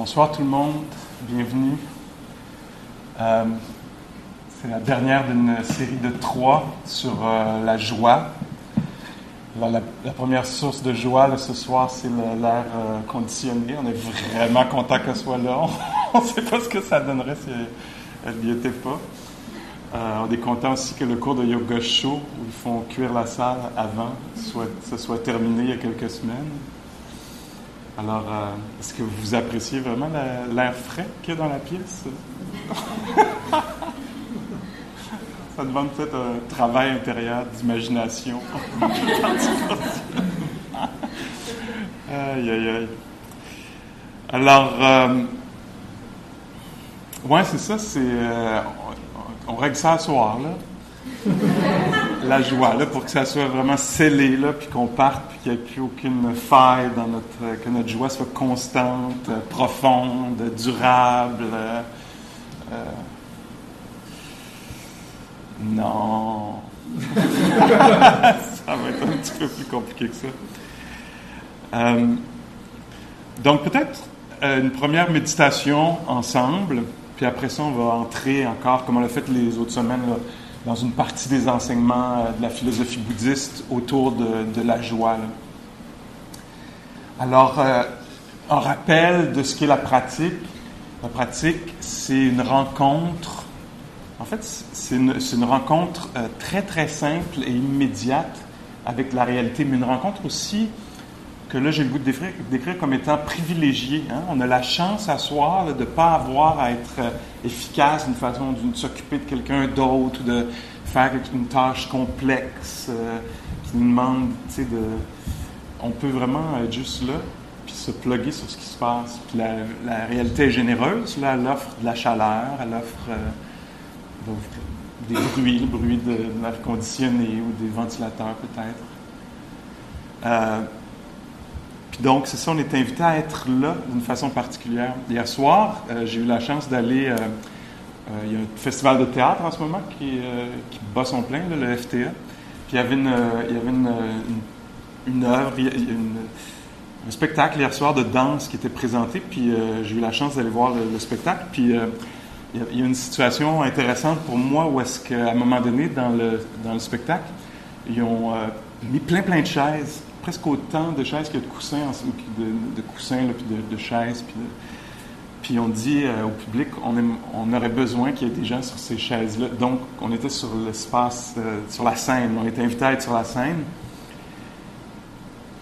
Bonsoir tout le monde, bienvenue. Euh, c'est la dernière d'une série de trois sur euh, la joie. La, première source de joie ce soir, c'est l'air euh, conditionné. On est vraiment content qu'elle soit là. On ne sait pas ce que ça donnerait si elle n'y était pas. On est content aussi que le cours de yoga chaud, où ils font cuire la salle avant, soit, soit terminé il y a quelques semaines. Alors, euh, est-ce que vous appréciez vraiment l'air frais qu'il y a dans la pièce? Ça demande peut-être un travail intérieur d'imagination. aïe, aïe, aïe. Alors, euh, c'est ça, c'est. Euh, on, on règle ça à soir, là. la joie, là, pour que ça soit vraiment scellé, là, puis qu'on parte, puis qu'il n'y ait plus aucune faille dans notre. que notre joie soit constante, euh, profonde, durable. Euh, euh, non. ça va être un petit peu plus compliqué que ça. Euh, donc, peut-être euh, une première méditation ensemble, puis après ça, on va entrer encore, comme on l'a fait les autres semaines, là, dans une partie des enseignements euh, de la philosophie bouddhiste autour de, la joie. Alors, euh, en rappel de ce qu'est la pratique, la pratique, c'est une rencontre. En fait, c'est une, une, rencontre euh, très, très simple et immédiate avec la réalité, mais une rencontre aussi que là, j'ai le goût de décrire, comme étant privilégiée. Hein? On a la chance à soir là, de ne pas avoir à être euh, efficace d'une façon de s'occuper de quelqu'un d'autre, de faire une tâche complexe euh, qui nous demande, de... On peut vraiment être juste là, puis se plugger sur ce qui se passe. Puis la, réalité est généreuse, là, elle offre de la chaleur, elle offre euh, des bruits, le bruit de, l'air conditionné ou des ventilateurs peut-être. Donc, c'est ça, on est invité à être là d'une façon particulière. Hier soir, euh, j'ai eu la chance d'aller. Euh, euh, il y a un festival de théâtre en ce moment qui, qui bat son plein, là, le FTA. Puis il y avait une, il y œuvre, un spectacle hier soir de danse qui était présenté. Puis j'ai eu la chance d'aller voir le, le spectacle. Puis il y a une situation intéressante pour moi où est-ce qu'à un moment donné, dans le, dans le spectacle, ils ont mis plein, plein de chaises presque autant de chaises que de coussins, de, coussins, là, puis de, chaises. Puis, puis on dit euh, au public on, on aurait besoin qu'il y ait des gens sur ces chaises-là. Donc, on était sur l'espace, euh, sur la scène. On était invité à être sur la scène.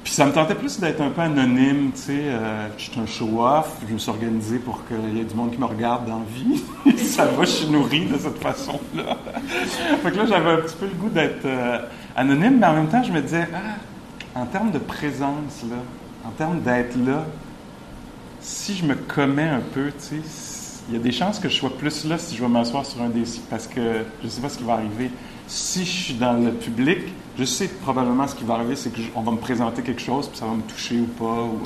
Puis ça me tentait plus d'être un peu anonyme, tu sais. Euh, je suis un show-off, je me suis organisé pour qu'il y ait du monde qui me regarde dans la vie. ça va, je suis nourri de cette façon-là. fait que là, j'avais un petit peu le goût d'être anonyme, mais en même temps, je me disais, ah, en termes de présence, là, en termes d'être là, si je me commets un peu, il y a des chances que je sois plus là si je vais m'asseoir sur un défi parce que je ne sais pas ce qui va arriver. Si je suis dans le public, je sais probablement ce qui va arriver, c'est qu'on va me présenter quelque chose, puis ça va me toucher ou pas, ou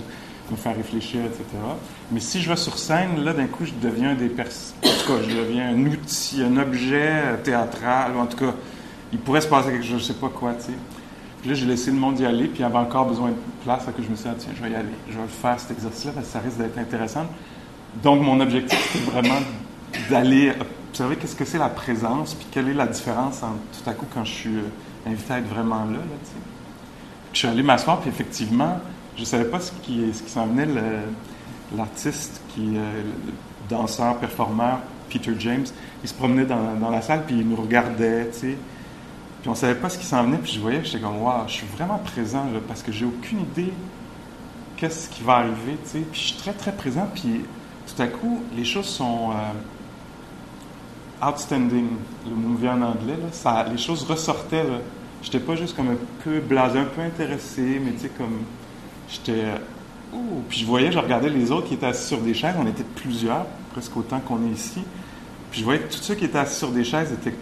me faire réfléchir, etc. Mais si je vais sur scène, là, d'un coup, je deviens des personnes. En tout cas, je deviens un outil, un objet théâtral, ou en tout cas, il pourrait se passer quelque chose, je ne sais pas quoi, tu sais. Puis là, j'ai laissé le monde y aller, puis il y avait encore besoin de place, que je me suis dit, ah, tiens, je vais y aller, je vais faire, cet exercice-là, parce que ça risque d'être intéressant. Donc, mon objectif, c'est vraiment d'aller observer qu'est-ce que c'est la présence, puis quelle est la différence entre tout à coup quand je suis invité à être vraiment là, là je suis allé m'asseoir, puis effectivement, je ne savais pas ce qui, ce qui s'en venait, l'artiste, qui, euh, le danseur, performeur, Peter James, il se promenait dans, dans la salle, puis il nous regardait, tu sais. Puis on savait pas ce qui s'en venait, puis je voyais, j'étais comme, waouh, je suis vraiment présent, là, parce que j'ai aucune idée qu'est-ce qui va arriver, tu sais. Puis je suis très, très présent, puis tout à coup, les choses sont euh, outstanding, le mot en anglais, là, ça, les choses ressortaient, là. J'étais pas juste comme un peu blasé, un peu intéressé, mais tu sais, comme, j'étais oh, puis je voyais, je regardais les autres qui étaient assis sur des chaises, on était plusieurs, presque autant qu'on est ici. Puis je voyais que tous ceux qui étaient assis sur des chaises étaient,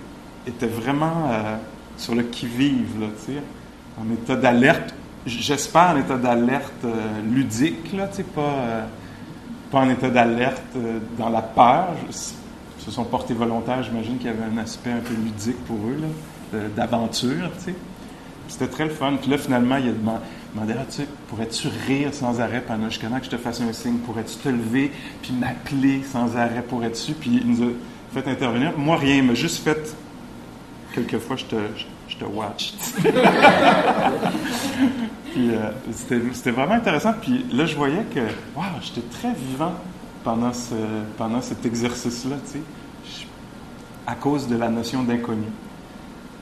étaient vraiment euh, sur le qui-vive, là, en état d'alerte, j'espère en état d'alerte euh, ludique, là, pas, euh, pas en état d'alerte dans la peur. Ils se sont portés volontaires, j'imagine qu'il y avait un aspect un peu ludique pour eux, là, d'aventure, tu sais. C'était très le fun. Puis là, finalement, il a demandé ah, tu pourrais-tu rire sans arrêt pendant jusqu'à que je te fasse un signe? Pourrais-tu te lever puis m'appeler sans arrêt? Pourrais-tu? Puis il nous a fait intervenir. Moi, rien. Il m'a juste fait quelquefois, je te, je, te watch. puis euh, c'était vraiment intéressant. Puis là, je voyais que, waouh, j'étais très vivant pendant, ce, pendant cet exercice-là, tu sais, à cause de la notion d'inconnu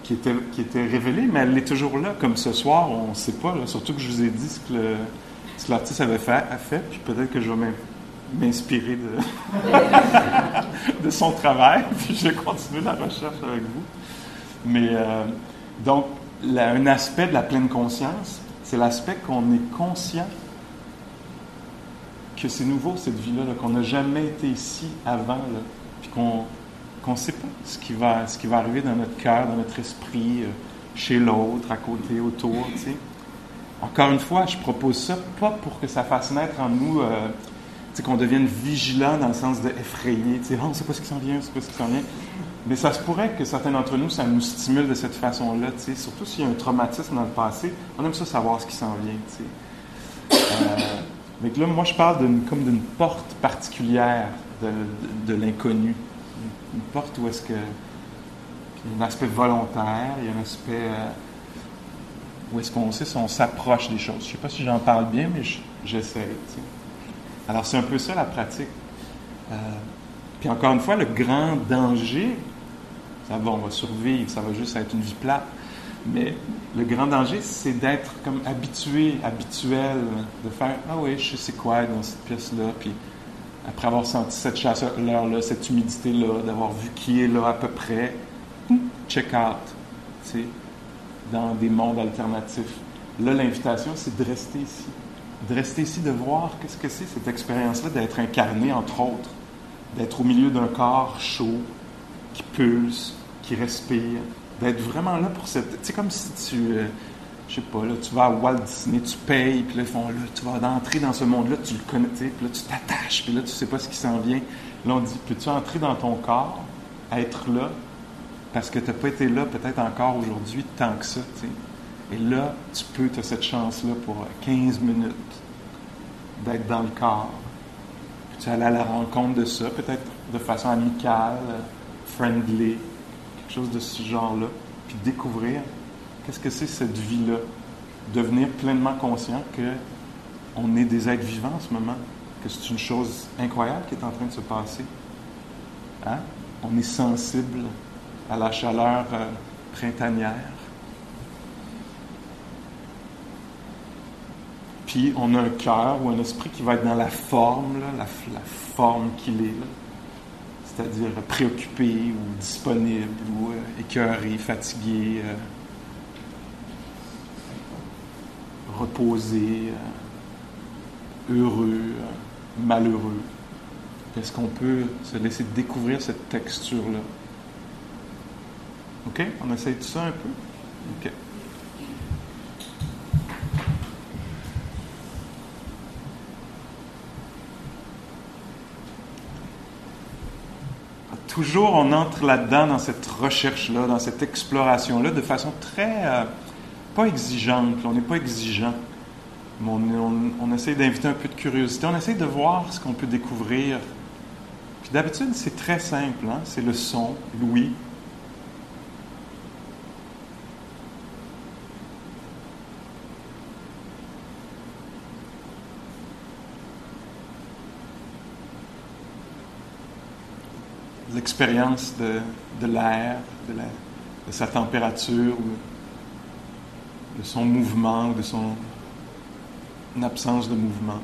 qui était, qui était révélée, mais elle est toujours là. Comme ce soir, on ne sait pas, surtout que je vous ai dit ce que, l'artiste avait fait, a fait, puis peut-être que je vais m'inspirer de, de son travail, puis je vais continuer la recherche avec vous. Mais euh, donc, un aspect de la pleine conscience, c'est l'aspect qu'on est conscient que c'est nouveau cette vie-là, qu'on n'a jamais été ici avant, puis qu'on ne sait pas ce qui, va, ce qui va arriver dans notre cœur, dans notre esprit, euh, chez l'autre, à côté, autour. Encore une fois, je propose ça pas pour que ça fasse naître en nous, euh, qu'on devienne vigilant dans le sens d'effrayer. Oh, on ne sait pas ce qui s'en vient, on ne sait pas ce qui s'en vient. Mais ça se pourrait que certains d'entre nous, ça nous stimule de cette façon-là. Surtout s'il y a un traumatisme dans le passé, on aime ça savoir ce qui s'en vient. Euh, mais là, moi, je parle comme d'une porte particulière de l'inconnu une porte où est-ce que. Il y a un aspect volontaire, il y a un aspect euh, où est-ce qu'on sait si on s'approche des choses. Je ne sais pas si j'en parle bien, mais j'essaie. Alors, c'est un peu ça la pratique. Euh, puis encore une fois, le grand danger, ça va, on va survivre, ça va juste être une vie plate. Mais le grand danger, c'est d'être comme habitué, habituel, de faire Ah oui, je sais quoi dans cette pièce-là, puis après avoir senti cette chaleur-là, cette humidité-là, d'avoir vu qui est là à peu près, check out, tu sais, dans des mondes alternatifs. Là, l'invitation, c'est de rester ici. De rester ici, de voir qu'est-ce que c'est cette expérience-là d'être incarné, entre autres, d'être au milieu d'un corps chaud, qui pulse, qui respire, d'être vraiment là pour cette. Tu comme si tu. Euh, je sais pas, là, tu vas à Walt Disney, tu payes, puis là, ils font, là, tu vas entrer dans ce monde-là, tu le connais, puis là, tu t'attaches, puis là, tu sais pas ce qui s'en vient. Là, on dit, peux-tu entrer dans ton corps, être là, parce que tu n'as pas été là peut-être encore aujourd'hui tant que ça, tu sais? Et là, tu peux, tu as cette chance-là pour 15 minutes d'être dans le corps. Puis tu aller à la rencontre de ça, peut-être de façon amicale, friendly, chose de ce genre-là, puis découvrir Qu'est-ce que c'est cette vie-là? Devenir pleinement conscient que on est des êtres vivants en ce moment, que c'est une chose incroyable qui est en train de se passer. Hein? On est sensible à la chaleur euh, printanière. Puis on a un cœur ou un esprit qui va être dans la forme, la, forme qu'il est, c'est-à-dire préoccupé ou disponible ou euh, écœuré, fatigué. Euh, reposé, euh, heureux, euh, malheureux. Est-ce qu'on peut se laisser découvrir cette texture-là? OK? On essaye tout ça un peu? OK. Toujours, on entre là-dedans, dans cette recherche-là, dans cette exploration-là, de façon très... Euh, pas exigeante, on n'est pas exigeant. Mais on, essaie d'inviter un peu de curiosité, on essaie de voir ce qu'on peut découvrir. Puis d'habitude, c'est très simple, hein? c'est le son, l'ouïe. L'expérience de, l'air, de, de, sa température, de son mouvement, de son absence de mouvement.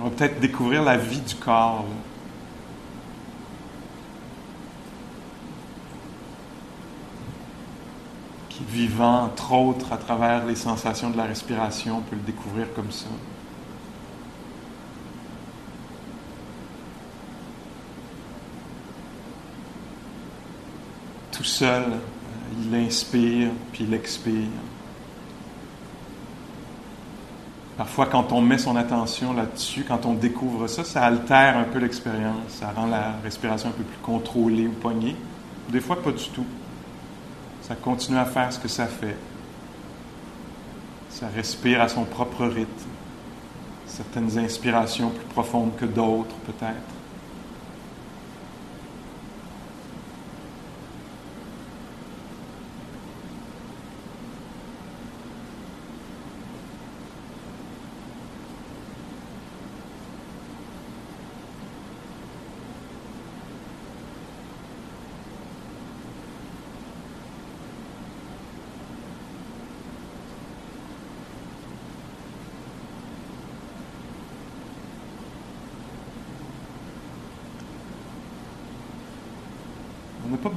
on va peut-être découvrir la vie du corps. Qui est vivant, entre autres, à travers les sensations de la respiration. On peut le découvrir comme ça. Tout seul, euh, il inspire, puis il expire. Parfois, quand on met son attention là-dessus, quand on découvre ça, ça altère un peu l'expérience. Ça rend la respiration un peu plus contrôlée ou poignée. Des fois, pas du tout. Ça continue à faire ce que ça fait. Ça respire à son propre rythme. Certaines inspirations plus profondes que d'autres, peut-être.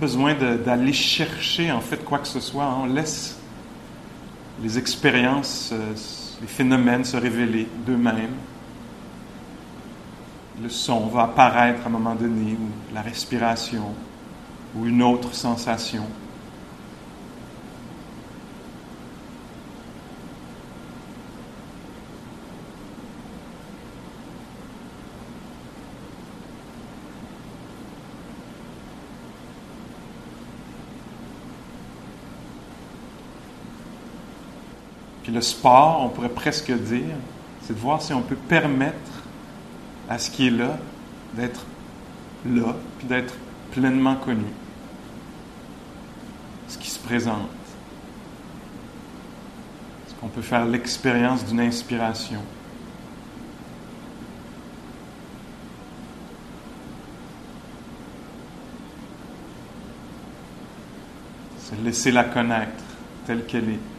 Besoin d'aller chercher en fait quoi que ce soit. hein. On laisse les expériences, euh, les phénomènes se révéler d'eux-mêmes. Le son va apparaître à un moment donné, ou la respiration, ou une autre sensation. Le sport, on pourrait presque dire, c'est de voir si on peut permettre à ce qui est là d'être là, puis d'être pleinement connu. Ce qui se présente. Est-ce qu'on peut faire l'expérience d'une inspiration? C'est laisser la connaître telle qu'elle est.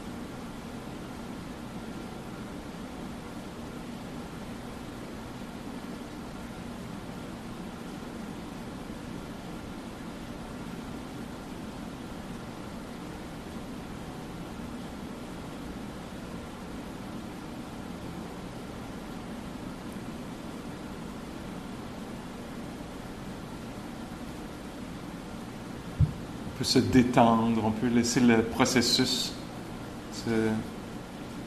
se détendre, on peut laisser le processus se,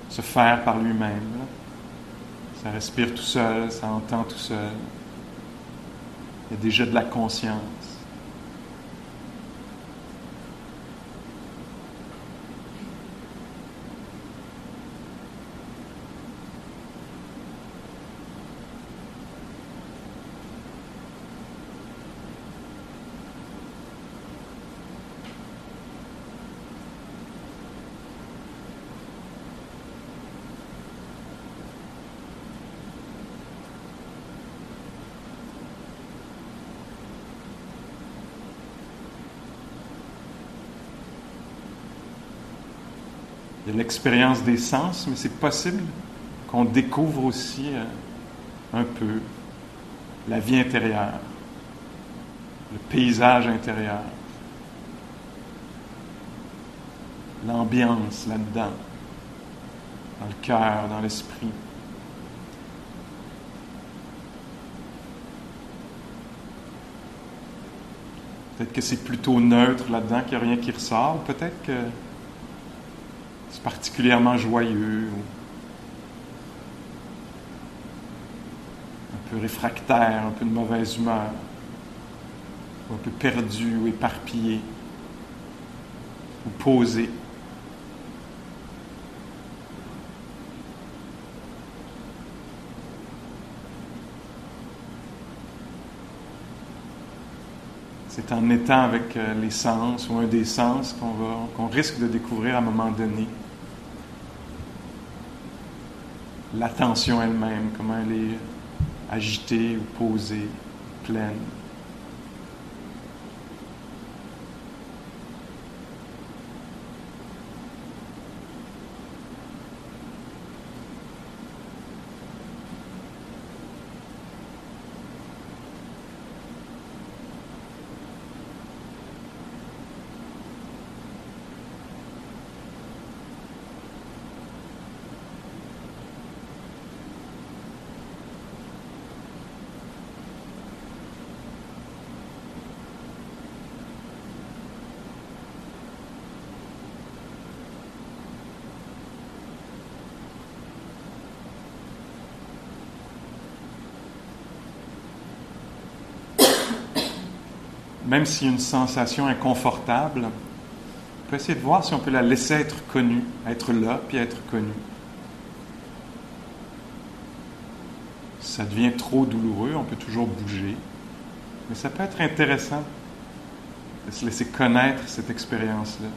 se faire par lui-même. Ça respire tout seul, ça entend tout seul. Il y a déjà de la conscience. L'expérience des sens, mais c'est possible qu'on découvre aussi euh, un peu la vie intérieure, le paysage intérieur, l'ambiance là-dedans, dans le cœur, dans l'esprit. Peut-être que c'est plutôt neutre là-dedans, qu'il n'y a rien qui ressort. Peut-être que particulièrement joyeux un peu réfractaire, un peu de mauvaise humeur, ou un peu perdu ou éparpillé, ou posé. C'est en étant avec euh, les sens ou un des sens qu'on qu'on risque de découvrir à un moment donné l'attention elle-même, comment elle est agitée ou posée, pleine. Même s'il y a une sensation inconfortable, on peut essayer de voir si on peut la laisser être connue, être là, puis être connue. Ça devient trop douloureux, on peut toujours bouger. Mais ça peut être intéressant de se laisser connaître cette expérience-là.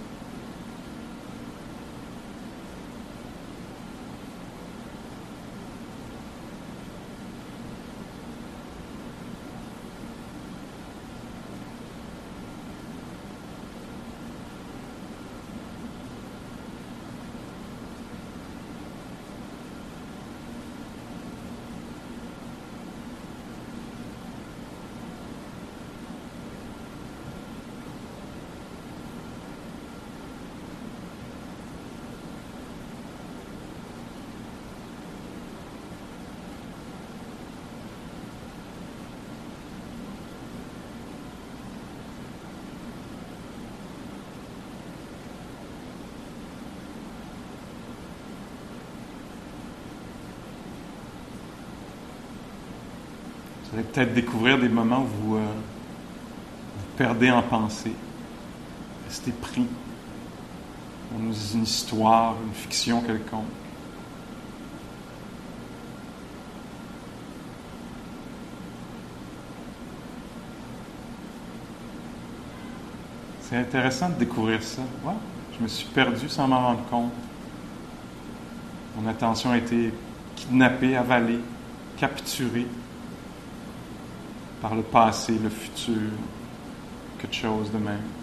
Peut-être découvrir des moments où vous, euh, vous perdez en pensée. Restez pris dans une histoire, une fiction quelconque. C'est intéressant de découvrir ça. Je me suis perdu sans m'en rendre compte. Mon attention a été kidnappée, avalée, capturée par le passé, le futur, quelque chose de même.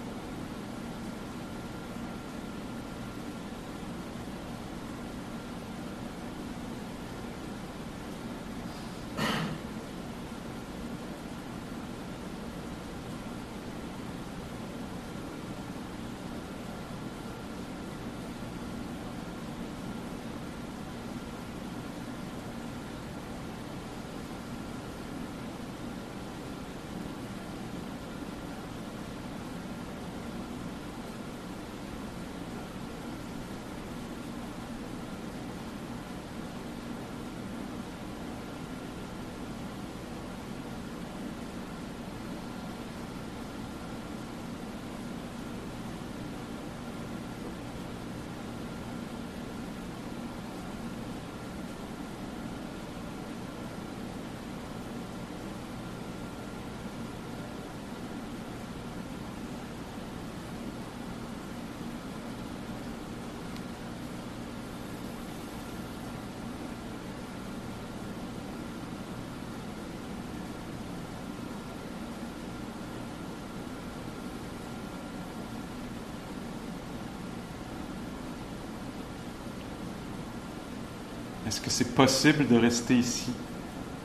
Est-ce que c'est possible de rester ici?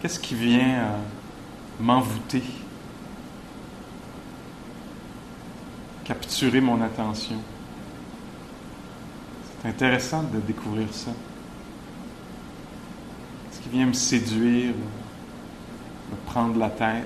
Qu'est-ce qui vient euh, m'envoûter? Capturer mon attention. C'est intéressant de découvrir ça. Qu'est-ce qui vient me séduire, me prendre la tête?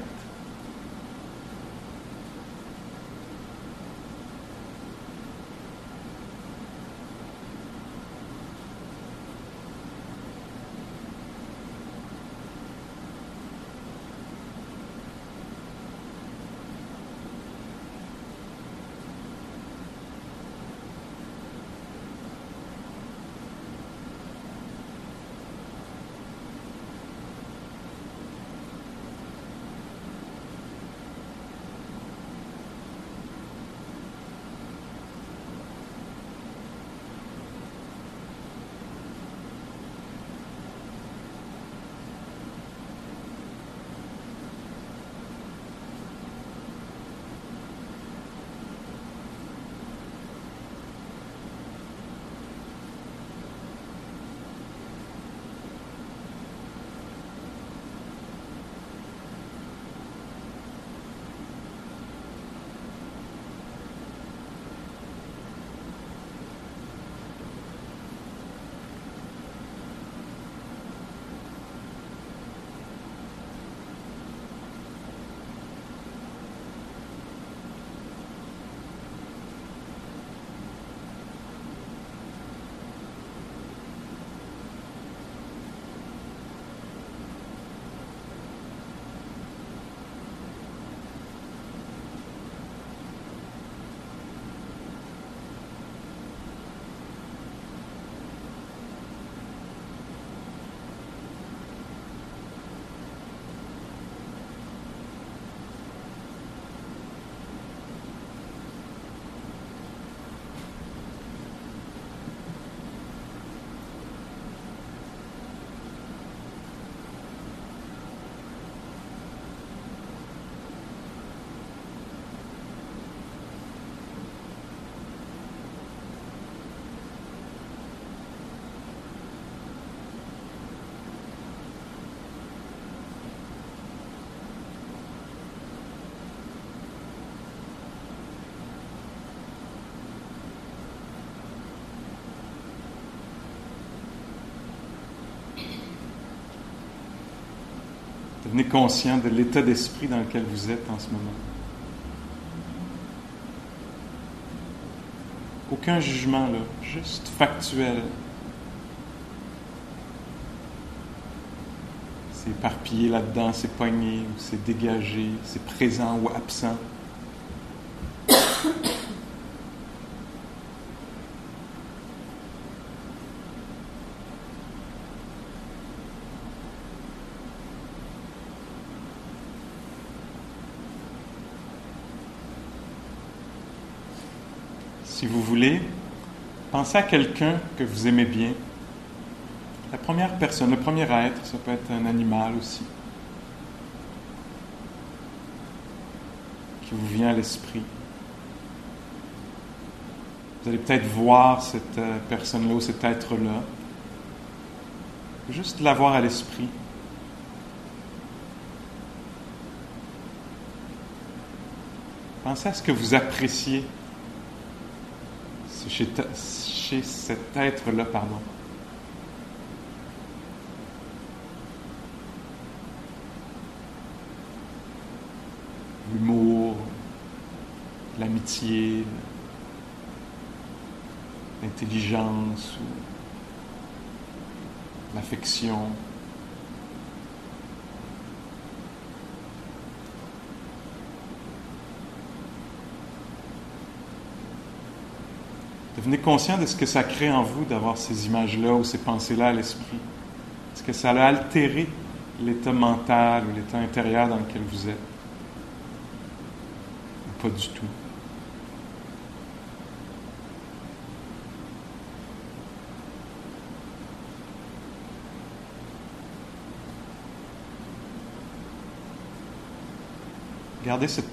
Conscient de l'état d'esprit dans lequel vous êtes en ce moment. Aucun jugement là, juste factuel. C'est éparpillé là-dedans, c'est pogné, ou c'est dégagé, c'est présent ou absent. Si vous voulez, pensez à quelqu'un que vous aimez bien. La première personne, le premier être, ça peut être un animal aussi, qui vous vient à l'esprit. Vous allez peut-être voir cette euh, personne-là ou cet être-là. Juste l'avoir à l'esprit. Pensez à ce que vous appréciez cet être-là, pardon. L'humour, l'amitié, l'intelligence, l'affection. Devenez conscient de ce que ça crée en vous d'avoir ces images-là ou ces pensées-là à l'esprit. Est-ce que ça a altéré l'état mental ou l'état intérieur dans lequel vous êtes? Ou pas du tout? Gardez cet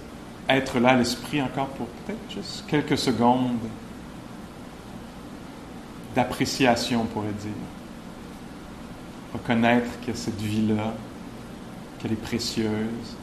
être-là à l'esprit encore pour peut-être juste quelques secondes d'appréciation, on pourrait dire. Reconnaître que cette vie-là, qu'elle est précieuse,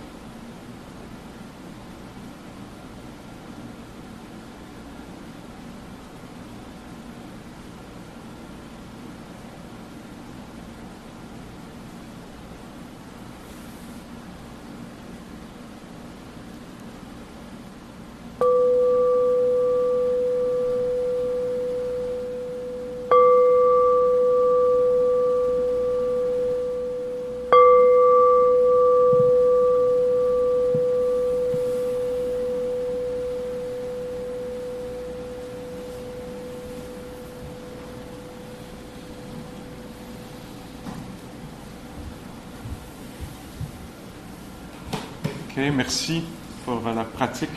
merci pour la pratique.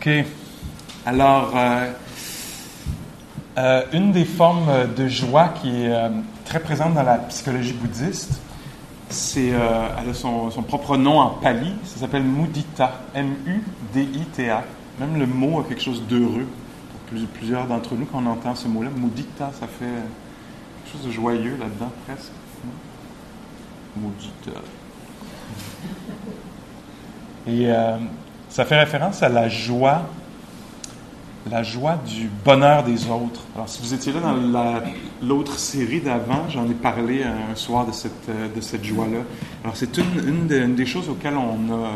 OK. Alors, euh, euh, une des formes de joie qui est euh, très présente dans la psychologie bouddhiste, c'est, elle a son, son, propre nom en pali, ça s'appelle mudita, M-U-D-I-T-A. Même le mot a quelque chose d'heureux plusieurs d'entre nous, quand on entend ce mot-là, mudita, ça fait quelque chose de joyeux là-dedans, presque. Mudita. Et euh, ça fait référence à la joie, la joie du bonheur des autres. Alors, si vous étiez là dans l'autre série d'avant, j'en ai parlé un soir de cette, euh, de cette joie-là. Alors, c'est une, une, des choses auxquelles on a euh,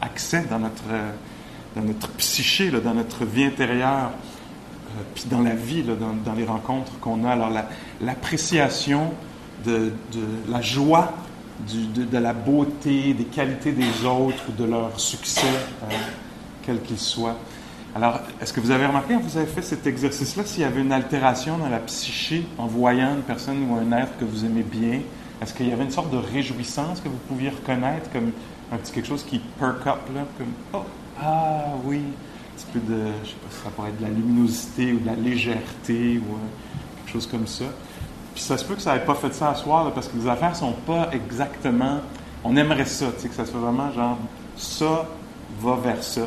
accès dans notre, dans notre psyché, dans notre vie intérieure. Euh, puis dans la vie, dans, les rencontres qu'on a. Alors, l'appréciation de, la joie, de, la beauté, des qualités des autres de leur succès, euh, quel qu'il soit. Alors, est-ce que vous avez remarqué, quand vous avez fait cet exercice-là, s'il y avait une altération dans la psyché en voyant une personne ou un être que vous aimez bien, est-ce qu'il y avait une sorte de réjouissance que vous pouviez reconnaître comme un petit quelque chose qui perk up, comme « Oh, ah oui », petit peu de, je sais pas si ça pourrait être de la luminosité ou de la légèreté ou euh, quelque chose comme ça. Puis ça se peut que ça n'ait pas fait ça à soir, parce que les affaires sont pas exactement. On aimerait ça, tu sais, que ça soit vraiment genre ça va vers ça.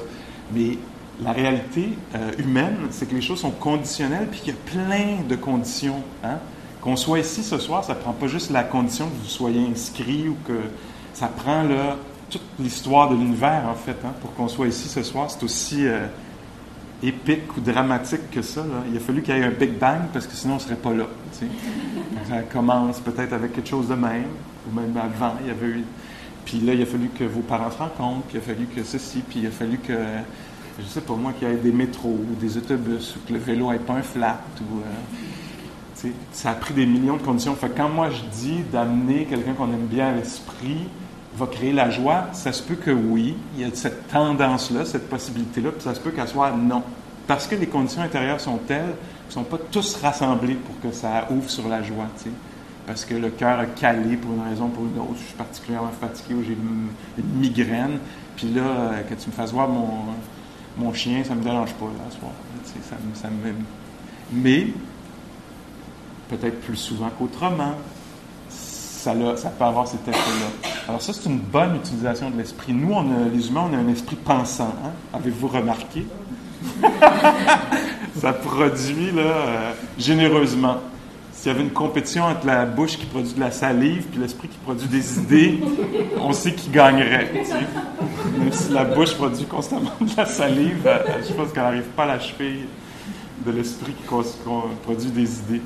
Mais la réalité euh, humaine, c'est que les choses sont conditionnelles, puis qu'il y a plein de conditions. Hein? Qu'on soit ici ce soir, ça prend pas juste la condition que vous soyez inscrit ou que ça prend là toute l'histoire de l'univers, en fait, hein, pour qu'on soit ici ce soir. C'est aussi euh, épique ou dramatique que ça. Il a fallu qu'il y ait un Big Bang parce que sinon on ne serait pas là. Ça commence peut-être avec quelque chose de même, ou même avant, il y avait eu. Puis là, il a fallu que vos parents se rencontrent, puis il a fallu que ceci, puis il a fallu que, je sais pas moi, qu'il y ait des métros ou des autobus, ou que le vélo n'ait pas un flat, ou. Euh, ça a pris des millions de conditions. Fait quand moi je dis d'amener quelqu'un qu'on aime bien à l'esprit, va créer la joie, ça se peut que oui, il y a cette tendance-là, cette possibilité-là, puis ça se peut qu'elle soit non. Parce que les conditions intérieures sont telles ne sont pas tous rassemblés pour que ça ouvre sur la joie, tu sais. Parce que le cœur a calé pour une raison ou pour une autre. Je suis particulièrement fatigué ou j'ai une, migraine. Puis là, euh, que tu me fasses voir mon, chien, ça ne me dérange pas, là, ce soir. Ça me... Mais, peut-être plus souvent qu'autrement, ça, peut avoir cet effet-là. Alors ça, c'est une bonne utilisation de l'esprit. Nous, les humains, on a un esprit pensant. Hein? Avez-vous remarqué? ça produit là, euh, généreusement. S'il y avait une compétition entre la bouche qui produit de la salive et l'esprit qui produit des idées, on sait qui gagnerait. Même si la bouche produit constamment de la salive, euh, je pense qu'elle n'arrive pas à l'achever de l'esprit qui produit des idées.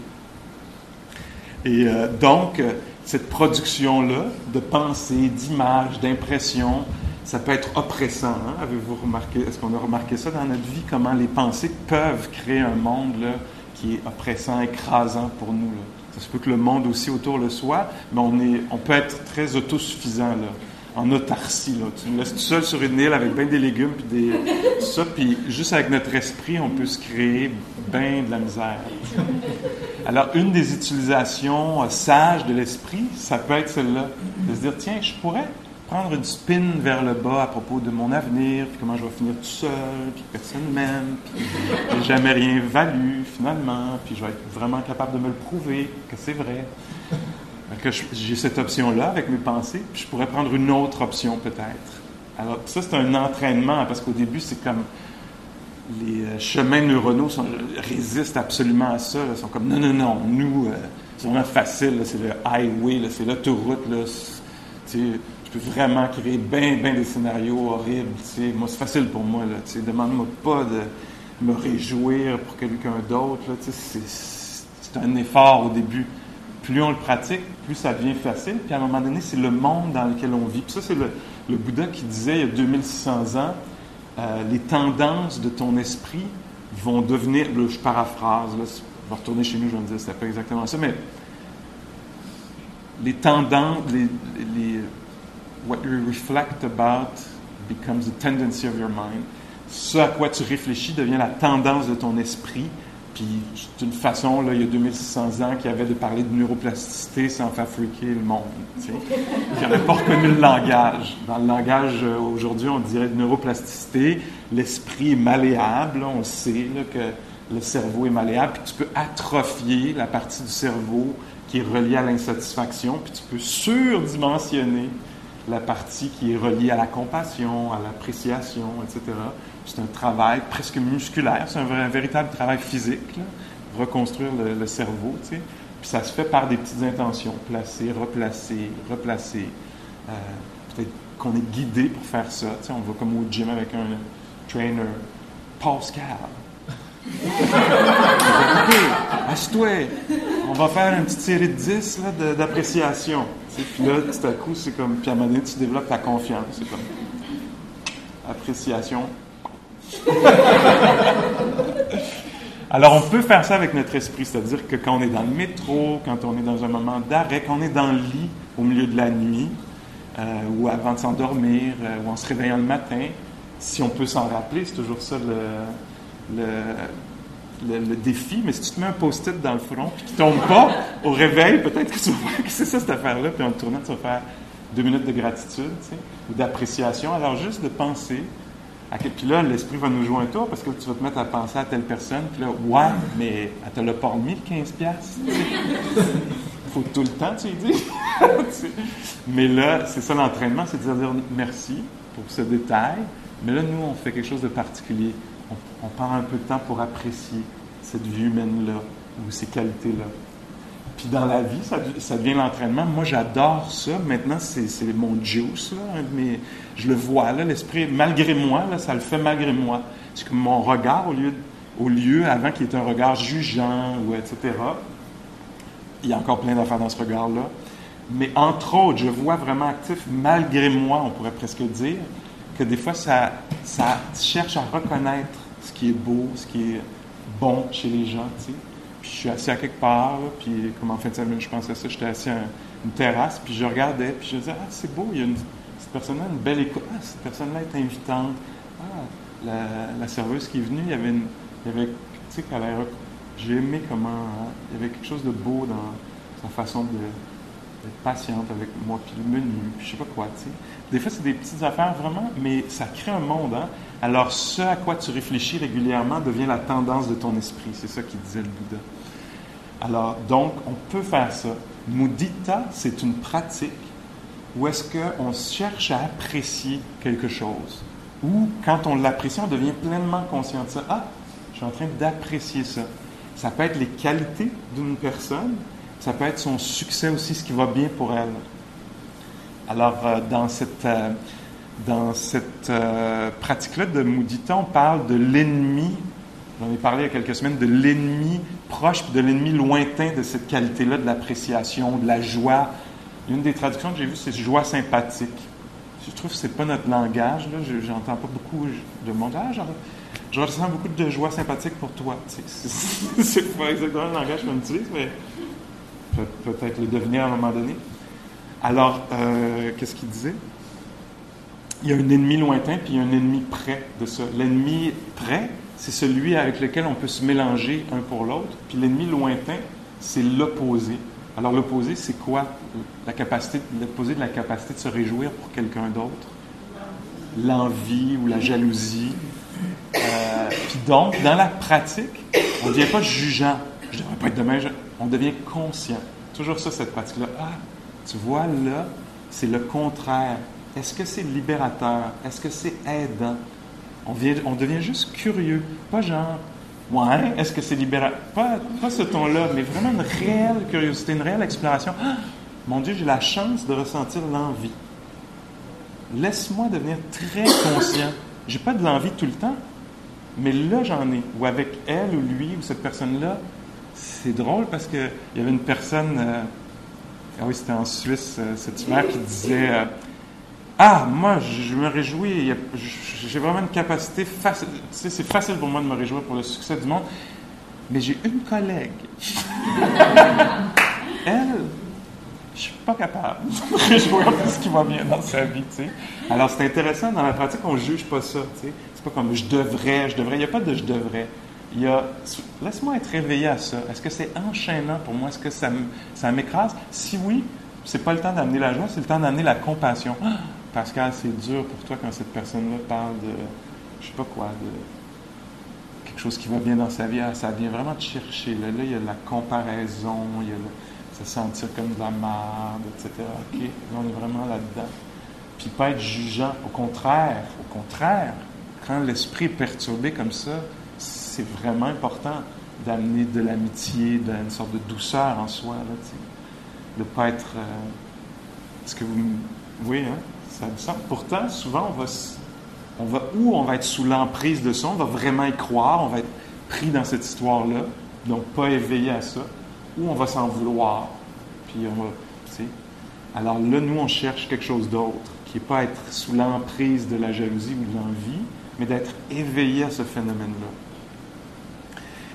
Et euh, donc, cette production-là de pensées, d'images, d'impressions, ça peut être oppressant. Hein? Avez-vous remarqué, est-ce qu'on a remarqué ça dans notre vie, comment les pensées peuvent créer un monde là, qui est oppressant, écrasant pour nous. Là? Ça se peut que le monde aussi autour le soit, mais on, est, on peut être très autosuffisant, là, en autarcie. Là. Tu nous laisses tout seul sur une île avec bien des légumes, puis des, ça, puis juste avec notre esprit, on peut se créer bien de la misère. Alors, une des utilisations euh, sages de l'esprit, ça peut être celle-là, de se dire, tiens, je pourrais prendre une spin vers le bas à propos de mon avenir, puis comment je vais finir tout seul, puis personne m'aime, puis j'ai jamais rien valu finalement, puis je vais être vraiment capable de me le prouver que c'est vrai. J'ai cette option-là avec mes pensées, puis je pourrais prendre une autre option peut-être. Alors ça, c'est un entraînement, parce qu'au début, c'est comme les euh, chemins neuronaux résistent absolument à ça. Ils sont comme non, non, non, nous, euh, c'est vraiment facile, c'est le highway, c'est l'autoroute. Là, vraiment créer bien, bien des scénarios horribles. Moi, c'est facile pour moi. Demande-moi pas de me réjouir pour quelqu'un d'autre. C'est un effort au début. Plus on le pratique, plus ça devient facile. Puis à un moment donné, c'est le monde dans lequel on vit. Puis ça, c'est le, Bouddha qui disait il y a 2600 ans, euh, les tendances de ton esprit vont devenir, je paraphrase, là, je vais retourner chez nous, je vais me dire, c'est pas exactement ça, mais les tendances, les what you reflect about becomes the tendency of your mind. Ce à quoi tu réfléchis devient la tendance de ton esprit. Puis, c'est une façon, là, il y a 2600 ans, qu'il y avait de parler de neuroplasticité sans faire freaker le monde. Tu sais. Ils n'avaient pas reconnu le langage. Dans le langage, euh, aujourd'hui, on dirait de neuroplasticité. L'esprit est malléable. on sait que le cerveau est malléable. Puis, tu peux atrophier la partie du cerveau qui est reliée à l'insatisfaction. Puis, tu peux surdimensionner la partie qui est reliée à la compassion, à l'appréciation, etc. C'est un travail presque musculaire, c'est un, véritable travail physique, reconstruire le, cerveau. Puis ça se fait par des petites intentions, placer, replacer, replacer. Euh, peut-être qu'on est guidé pour faire ça, tu sais. On va comme au gym avec un trainer. Pascal. OK, assieds-toi. On va faire une petite série de 10 d'appréciation. Puis là, tout à coup, c'est comme. Puis à un moment donné, tu développes ta confiance. C'est comme. Appréciation. Alors, on peut faire ça avec notre esprit, c'est-à-dire que quand on est dans le métro, quand on est dans un moment d'arrêt, quand on est dans le lit au milieu de la nuit, euh, ou avant de s'endormir, euh, ou en se réveillant le matin, si on peut s'en rappeler, c'est toujours ça le, le le, défi, mais si tu te mets un post-it dans le front qu'il ne tombe pas au réveil, peut-être que tu vas que c'est ça cette affaire-là, puis en tournant, tu vas faire deux minutes de gratitude, tu sais, ou d'appréciation. Alors juste de penser à. Puis là, l'esprit va nous jouer un tour parce que tu vas te mettre à penser à telle personne, puis là, ouais, mais elle te l'a pas remis le 15$. faut tout le temps, tu dis. mais là, c'est ça l'entraînement, c'est de dire merci pour ce détail. Mais là, nous, on fait quelque chose de particulier on prend un peu de temps pour apprécier cette vie humaine-là ou ces qualités-là. Puis dans la vie, ça, ça devient l'entraînement. Moi, j'adore ça. Maintenant, c'est mon juice, là. Mais je le vois, là, l'esprit, malgré moi, là, ça le fait malgré moi. C'est que mon regard, au lieu, au lieu avant qu'il ait un regard jugeant, ou etc., il y a encore plein d'affaires dans ce regard-là. Mais entre autres, je vois vraiment actif, malgré moi, on pourrait presque dire, que des fois, ça, cherche à reconnaître ce qui est beau, ce qui est bon chez les gens, tu. Puis je suis assis à quelque part, puis comme en fin de semaine, je pensais à ça, j'étais assis à une terrasse, puis je regardais, puis je disais, ah, c'est beau, il y a une, personne-là une belle écoute. Ah, cette personne-là est invitante. Ah, la, serveuse qui est venue, il y avait, une, il y tu sais, qu'elle a j'ai aimé comment il y avait quelque chose de beau dans sa façon d'être patiente avec moi, puis le menu, puis je sais pas quoi, tu sais. Des fois, c'est des petites affaires vraiment, mais ça crée un monde, hein. Alors, ce à quoi tu réfléchis régulièrement devient la tendance de ton esprit. C'est ça qu'il disait le Bouddha. Alors, donc, on peut faire ça. Mudita, c'est une pratique où est-ce qu'on cherche à apprécier quelque chose? Ou quand on l'apprécie, on devient pleinement conscient de ça. Ah, je suis en train d'apprécier ça. Ça peut être les qualités d'une personne, ça peut être son succès aussi, ce qui va bien pour elle. Alors, euh, dans cette, euh, cette euh, pratique-là de Mudita, on parle de l'ennemi, j'en ai parlé il y a quelques semaines, de l'ennemi proche de l'ennemi lointain de cette qualité-là, de l'appréciation, de la joie. Une des traductions que j'ai vues, c'est joie sympathique. Je trouve que ce n'est pas notre langage. Là. Je n'entends pas beaucoup de monde. Ah, je ressens beaucoup de joie sympathique pour toi. C'est pas exactement le langage qu'on utilise, mais peut-être le devenir à un moment donné. Alors, euh, qu'est-ce qu'il disait? Il y a un ennemi lointain, puis il y a un ennemi près de ça. L'ennemi près, c'est celui avec lequel on peut se mélanger un pour l'autre. Puis l'ennemi lointain, c'est l'opposé. Alors l'opposé, c'est quoi? La l'opposé de la capacité de se réjouir pour quelqu'un d'autre? L'envie ou la jalousie? Euh, puis donc, dans la pratique, on ne devient pas jugeant. Je ne devrais pas être demain. On devient conscient. Toujours ça, cette pratique-là. Ah, tu vois, là, c'est le contraire. Est-ce que c'est libérateur? Est-ce que c'est aidant? On, on devient juste curieux. Pas genre, ouais, est-ce que c'est libérateur? Pas, pas ce ton-là, mais vraiment une réelle curiosité, une réelle exploration. Ah, mon Dieu, j'ai la chance de ressentir l'envie. Laisse-moi devenir très conscient. J'ai pas de l'envie tout le temps, mais là, j'en ai. Ou avec elle ou lui ou cette personne-là, c'est drôle parce qu'il y avait une personne. Euh, ah oui, c'était en Suisse, euh, cette hiver, qui disait euh, Ah, moi, je me réjouis, j'ai vraiment une capacité facile. C'est facile pour moi de me réjouir pour le succès du monde, mais j'ai une collègue. Elle, je suis pas capable de me réjouir de ce qui va bien dans sa vie. Alors, c'est intéressant, dans la pratique, on ne juge pas ça, tu sais. C'est pas comme je devrais, je devrais. Il n'y a pas de je devrais il y a, laisse-moi être réveillé à ça. Est-ce que c'est enchaînant pour moi? Est-ce que ça, ça m'écrase? Si oui, c'est pas le temps d'amener la joie, c'est le temps d'amener la compassion. Ah, Pascal, c'est dur pour toi quand cette personne-là parle de, je sais pas quoi, de quelque chose qui va bien dans sa vie. Ah, ça vient vraiment te chercher. Là, là, il y a la comparaison, il y a le, se sentir comme de la merde, etc. OK, là, on est vraiment là-dedans. Puis pas être jugeant. Au contraire, au contraire, quand l'esprit est perturbé comme ça, c'est vraiment important d'amener de l'amitié, d'une sorte de douceur en soi, là, de ne pas être... Euh, est-ce que vous... Oui, hein? Pourtant, souvent, on va, on on va être sous l'emprise de ça, on va vraiment y croire, on va être pris dans cette histoire-là, donc pas éveillé à ça, ou on va s'en vouloir, puis on. Alors là, nous, on cherche quelque chose d'autre, qui n'est pas être sous l'emprise de la jalousie ou de l'envie, mais d'être éveillé à ce phénomène-là.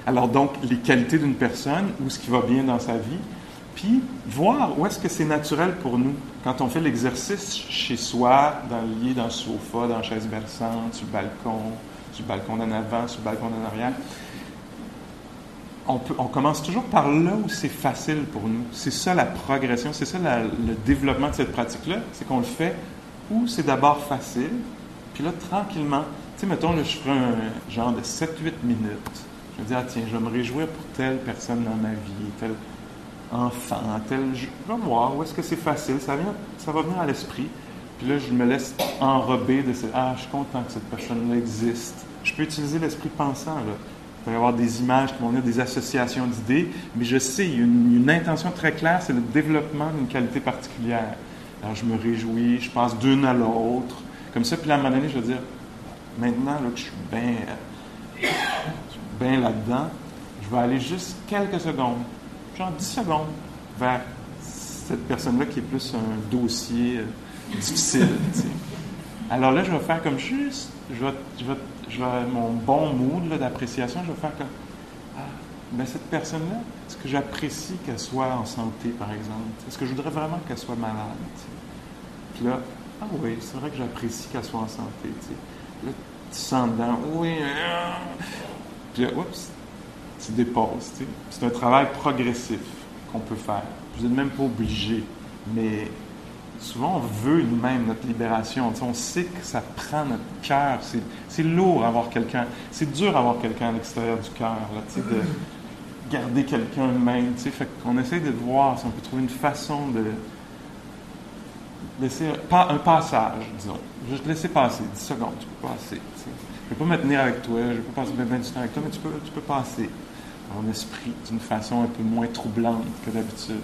Alors donc, les qualités d'une personne ou ce qui va bien dans sa vie, puis voir où est-ce que c'est naturel pour nous. Quand on fait l'exercice chez soi, dans le lit, dans le sofa, dans la chaise berçante, sur le balcon, sur le balcon d'en avant, sur le balcon d'en arrière, on, peut, on, commence toujours par là où c'est facile pour nous. C'est ça la progression, c'est ça le développement de cette pratique-là, c'est qu'on le fait où c'est d'abord facile, puis là, tranquillement, tu sais, mettons, là, je ferai un genre de 7-8 minutes je dire, ah, tiens, je vais me réjouir pour telle personne dans ma vie, tel enfant, tel. Je vais voir où est-ce que c'est facile? Ça, vient, va venir à l'esprit. Puis là, je me laisse enrober de ce. Ah, je suis content que cette personne-là existe. Je peux utiliser l'esprit pensant. Il peut y avoir des images qui vont venir des associations d'idées, mais je sais, une, une intention très claire, c'est le développement d'une qualité particulière. Alors je me réjouis, je passe d'une à l'autre, comme ça, puis à un moment donné, je vais dire, maintenant là, que je suis bien bien là-dedans, je vais aller juste quelques secondes, genre 10 secondes, vers cette personne-là qui est plus un dossier euh, difficile. Alors là, je vais faire comme juste, je vais, je vais, mon bon mood d'appréciation, je vais faire comme, ah, ben cette personne-là, est-ce que j'apprécie qu'elle soit en santé, par exemple? Est-ce que je voudrais vraiment qu'elle soit malade? Puis là, ah oui, c'est vrai que j'apprécie qu'elle soit en santé. Là, tu sens dedans, oui, euh, puis là, oups, tu déposes. C'est un travail progressif qu'on peut faire. Vous n'êtes même pas obligé, mais souvent on veut nous-mêmes notre libération. On sait que ça prend notre cœur. C'est, c'est lourd avoir quelqu'un. C'est dur avoir quelqu'un à l'extérieur du cœur, de garder quelqu'un de même. Fait qu'on essaie de voir si on peut trouver une façon de laisser un passage, disons. Juste laisser passer 10 secondes, tu peux passer. Je ne vais pas me tenir avec toi, je ne vais pas passer bien, bien du temps avec toi, mais tu peux, tu peux passer en esprit d'une façon un peu moins troublante que d'habitude.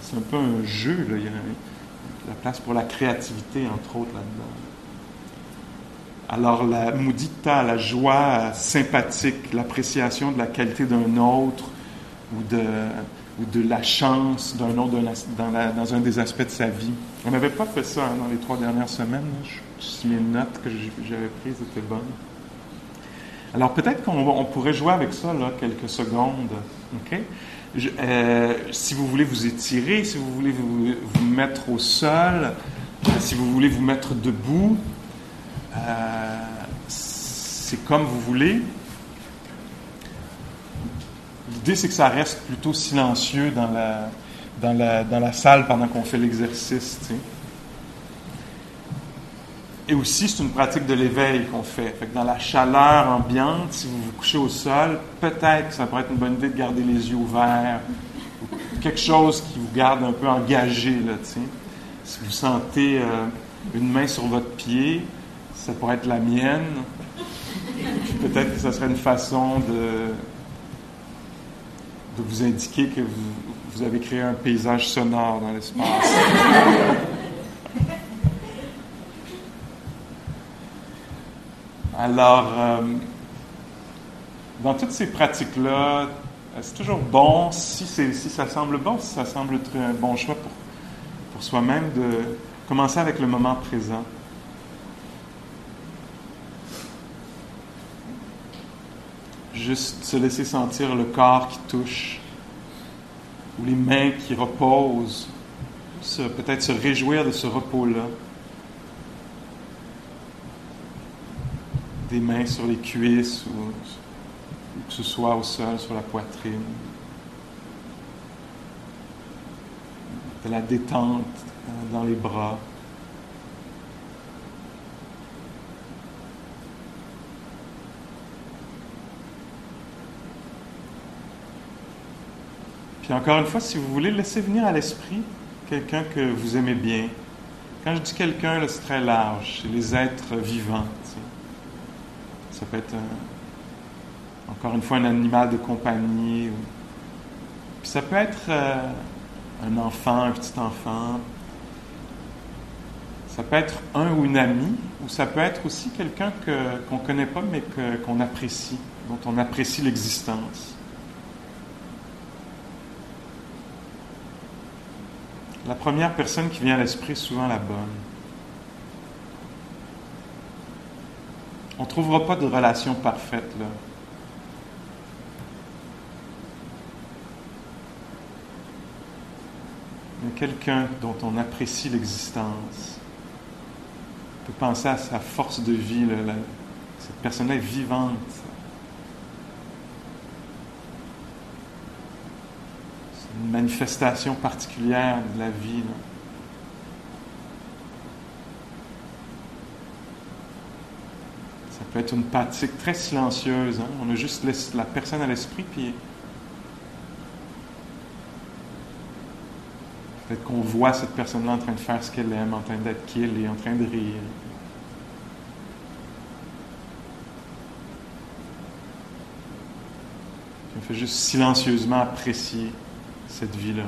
C'est un peu un jeu, là. il y a la place pour la créativité, entre autres, là-dedans. Alors, la mudita, la joie sympathique, l'appréciation de la qualité d'un autre ou de, la chance d'un autre dans, un des aspects de sa vie. On n'avait pas fait ça hein, dans les trois dernières semaines. là. Je- Si mes notes que j'avais prises étaient bonnes. Alors, peut-être qu'on pourrait jouer avec ça là, quelques secondes. Euh, si vous voulez vous étirer, si vous voulez vous, mettre au sol, si vous voulez vous mettre debout, euh, c'est comme vous voulez. L'idée, c'est que ça reste plutôt silencieux dans la, dans la, dans la salle pendant qu'on fait l'exercice. Et aussi, c'est une pratique de l'éveil qu'on fait. Dans la chaleur ambiante, si vous vous couchez au sol, peut-être que ça pourrait être une bonne idée de garder les yeux ouverts. ou Quelque chose qui vous garde un peu engagé, là. Si vous sentez euh, une main sur votre pied, ça pourrait être la mienne. Peut-être que ça serait une façon de, de vous indiquer que vous, vous avez créé un paysage sonore dans l'espace. Alors, euh, dans toutes ces pratiques-là, c'est toujours bon, si, ça semble bon, si ça semble être un bon choix pour, pour soi-même, de commencer avec le moment présent? Juste se laisser sentir le corps qui touche, ou les mains qui reposent, se- peut-être se réjouir de ce repos-là. Des mains sur les cuisses ou, que ce soit au sol, sur la poitrine. De la détente euh, dans les bras. Puis encore une fois, si vous voulez, laissez venir à l'esprit quelqu'un que vous aimez bien. Quand je dis quelqu'un, c'est très large. C'est les êtres vivants. Ça peut être, un- encore une fois, un animal de compagnie. ça peut être euh, un enfant, un petit enfant. Ça peut être un ou une amie, ou ça peut être aussi quelqu'un que- qu'on ne connaît pas, mais qu'on apprécie, dont on apprécie l'existence. La première personne qui vient à l'esprit est souvent la bonne. On ne trouvera pas de relation parfaite là. Mais quelqu'un dont on apprécie l'existence. On peut penser à sa force de vie. cette personne-là est vivante. C'est une manifestation particulière de la vie. Peut être une pratique très silencieuse. hein. On a juste la personne à l'esprit, puis peut-être qu'on voit cette personne-là en train de faire ce qu'elle aime, en train d'être qui elle est, en train de rire. Puis on fait juste silencieusement apprécier cette vie-là.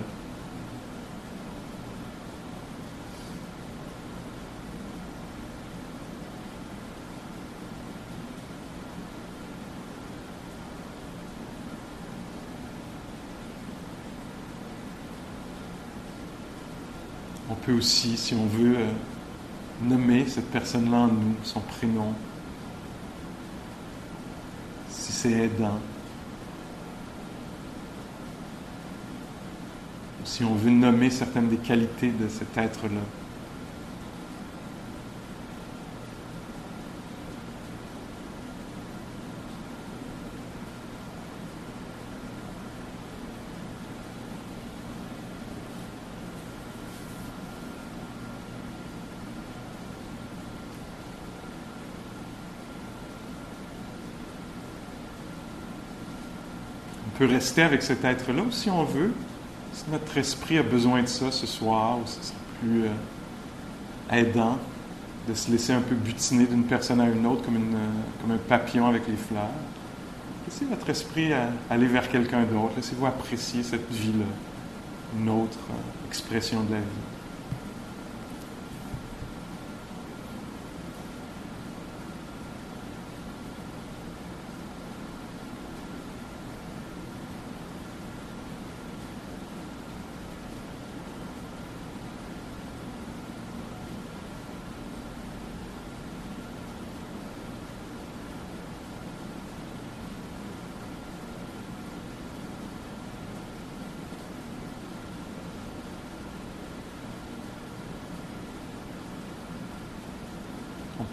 On aussi, si on veut, euh, nommer cette personne-là en nous, son prénom, si c'est aidant. Si on veut nommer certaines des qualités de cet être-là. Rester avec cet être-là si on veut. Si notre esprit a besoin de ça ce soir, ou ce serait plus euh, aidant de se laisser un peu butiner d'une personne à une autre comme, euh, un papillon avec les fleurs. Laissez votre esprit à- aller vers quelqu'un d'autre. Laissez-vous apprécier cette vie-là, une autre euh, expression de la vie.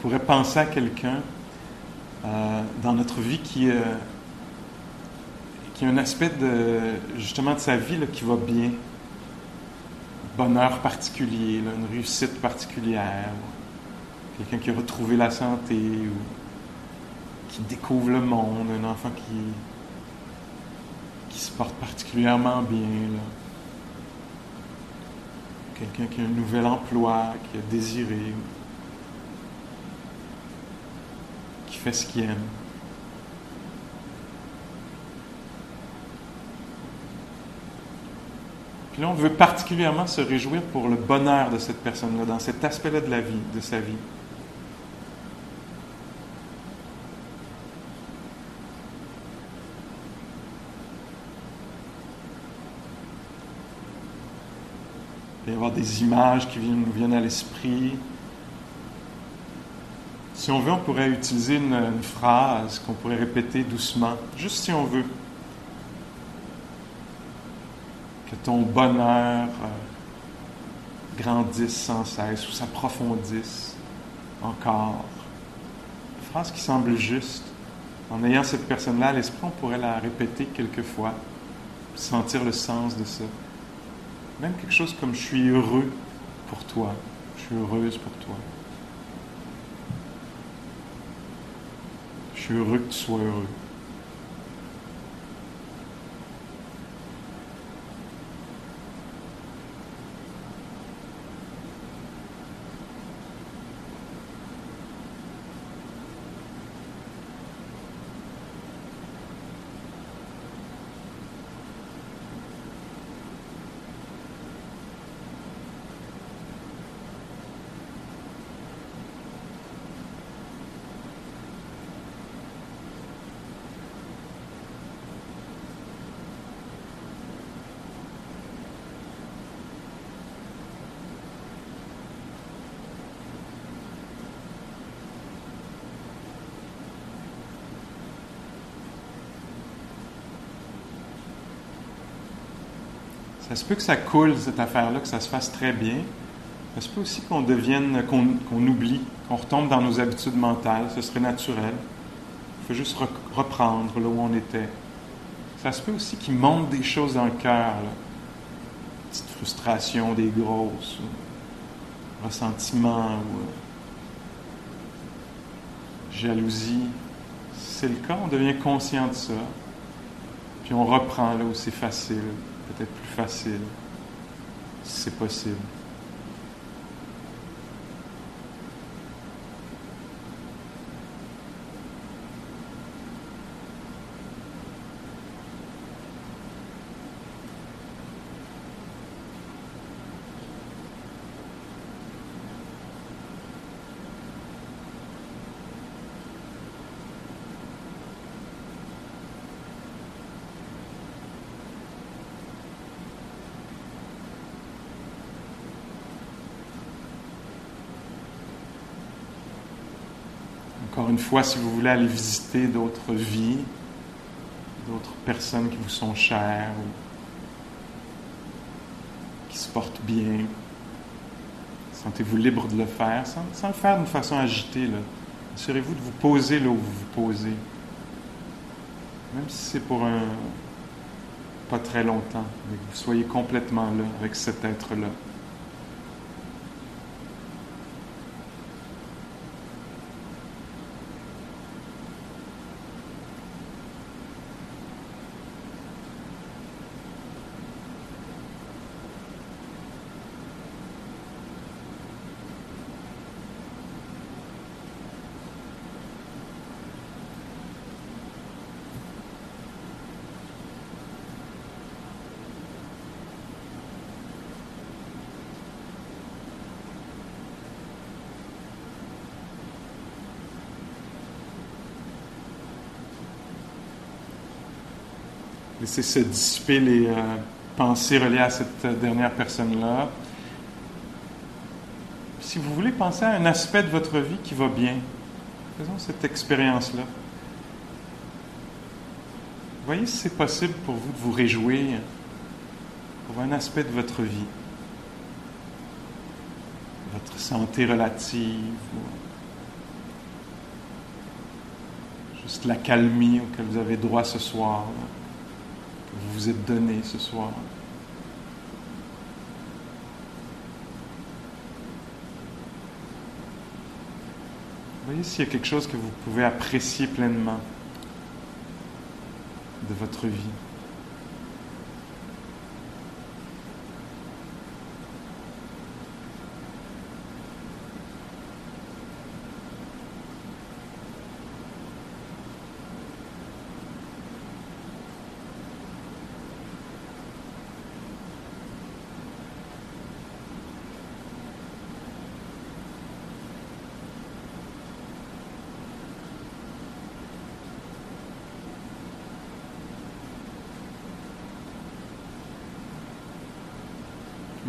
Pourrait penser à quelqu'un euh, dans notre vie qui, euh, qui a un aspect de, justement de sa vie qui va bien. Bonheur particulier, une réussite particulière. Quelqu'un qui a retrouvé la santé ou qui découvre le monde, un enfant qui, qui se porte particulièrement bien. Quelqu'un qui a un nouvel emploi, qui a désiré, qui fait ce qu'il aime. Puis là, on veut particulièrement se réjouir pour le bonheur de cette personne-là, dans cet aspect-là de la vie, de sa vie. Il peut y avoir des images qui nous viennent à l'esprit. Si on veut, on pourrait utiliser une, phrase qu'on pourrait répéter doucement, juste si on veut. Que ton bonheur euh, grandisse sans cesse ou s'approfondisse encore. Une phrase qui semble juste. En ayant cette personne-là à l'esprit, on pourrait la répéter quelques fois, sentir le sens de ça. Même quelque chose comme je suis heureux pour toi, je suis heureuse pour toi. Je suis heureux que tu sois heureux. Ça se peut que ça coule, cette affaire-là, que ça se fasse très bien? Ça se peut aussi qu'on devienne, qu'on qu'on oublie, qu'on retombe dans nos habitudes mentales. Ce serait naturel? Il faut juste re- reprendre là où on était. Ça se peut aussi qu'il monte des choses dans le cœur. Petite frustration, des grosses, ou ressentiment, ou euh, jalousie. Si c'est le cas, on devient conscient de ça. Puis on reprend là où c'est facile, peut-être plus facile, si c'est possible. une fois, si vous voulez aller visiter d'autres vies, d'autres personnes qui vous sont chères, ou qui se portent bien, sentez-vous libre de le faire, sans, le faire d'une façon agitée. Assurez-vous de vous poser là où vous vous posez. Même si c'est pour un pas très longtemps, mais que vous soyez complètement là avec cet être-là. Laissez se dissiper les euh, pensées reliées à cette dernière personne-là. Si vous voulez penser à un aspect de votre vie qui va bien, faisons cette expérience-là. Voyez si c'est possible pour vous de vous réjouir pour un aspect de votre vie. Votre santé relative, juste la calmie auquel vous avez droit ce soir vous vous êtes donné ce soir. Voyez s'il y a quelque chose que vous pouvez apprécier pleinement de votre vie.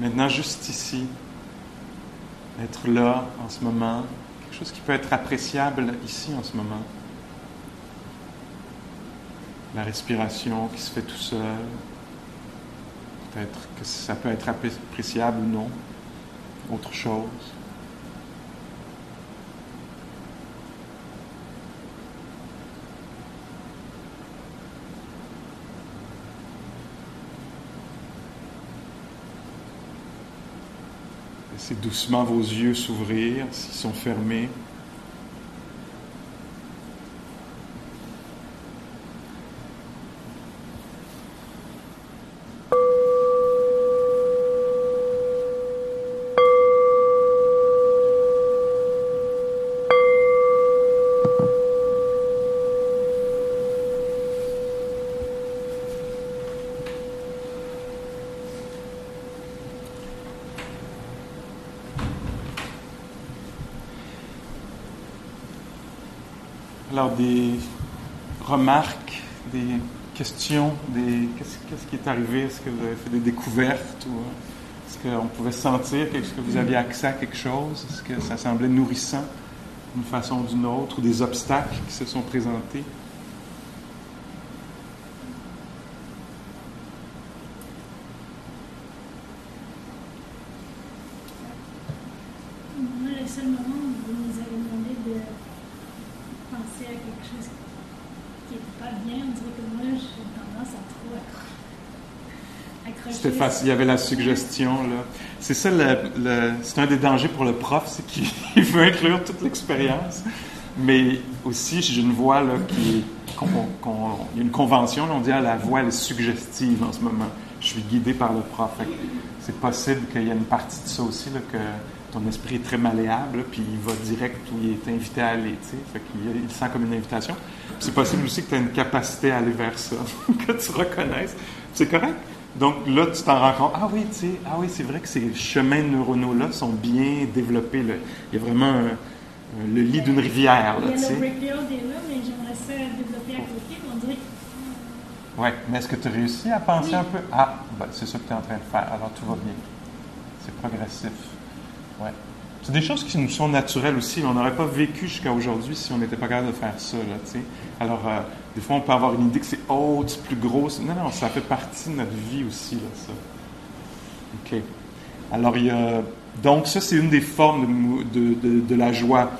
Maintenant, juste ici, être là en ce moment, quelque chose qui peut être appréciable ici en ce moment. La respiration qui se fait tout seul. Peut-être que ça peut être appréciable ou non. Autre chose. Laissez doucement vos yeux s'ouvrir s'ils sont fermés. Des remarques, des questions, des qu'est-ce, qui est arrivé? Est-ce que vous avez fait des découvertes? Ou, est-ce qu'on pouvait sentir? Est-ce que vous aviez accès à quelque chose? Est-ce que ça semblait nourrissant d'une façon ou d'une autre? Ou des obstacles qui se sont présentés? Il y avait la suggestion. C'est ça, c'est un des dangers pour le prof, c'est qu'il veut inclure toute l'expérience. Mais aussi, j'ai une voix là, qui il y a une convention, on dit ah, la voix elle est suggestive en ce moment. Je suis guidé par le prof. C'est possible qu'il y ait une partie de ça aussi, que ton esprit est très malléable, puis il va direct où il est invité à aller. Fait qu'il il sent comme une invitation. C'est possible aussi que tu aies une capacité à aller vers ça, que tu reconnaisses. C'est correct. Donc là, tu t'en rends compte. Ah oui, tu sais, ah oui, c'est vrai que ces chemins neuronaux-là sont bien développés. Il y a vraiment le lit d'une rivière. Là, il y a le breakdown est là, mais j'aimerais ça développer à côté. On dirait Oui, mais est-ce que tu as réussi à penser un peu? Ah, ben, c'est ça que tu es en train de faire. Alors tout va bien. C'est progressif. Ouais. C'est des choses qui nous sont naturelles aussi. On n'aurait pas vécu jusqu'à aujourd'hui si on n'était pas capable de faire ça. Alors, euh, des fois, on peut avoir une idée que c'est haute, c'est plus gros. Non, non, ça fait partie de notre vie aussi, ça. OK. Alors, il y a, donc, ça, c'est une des formes de, de, la joie.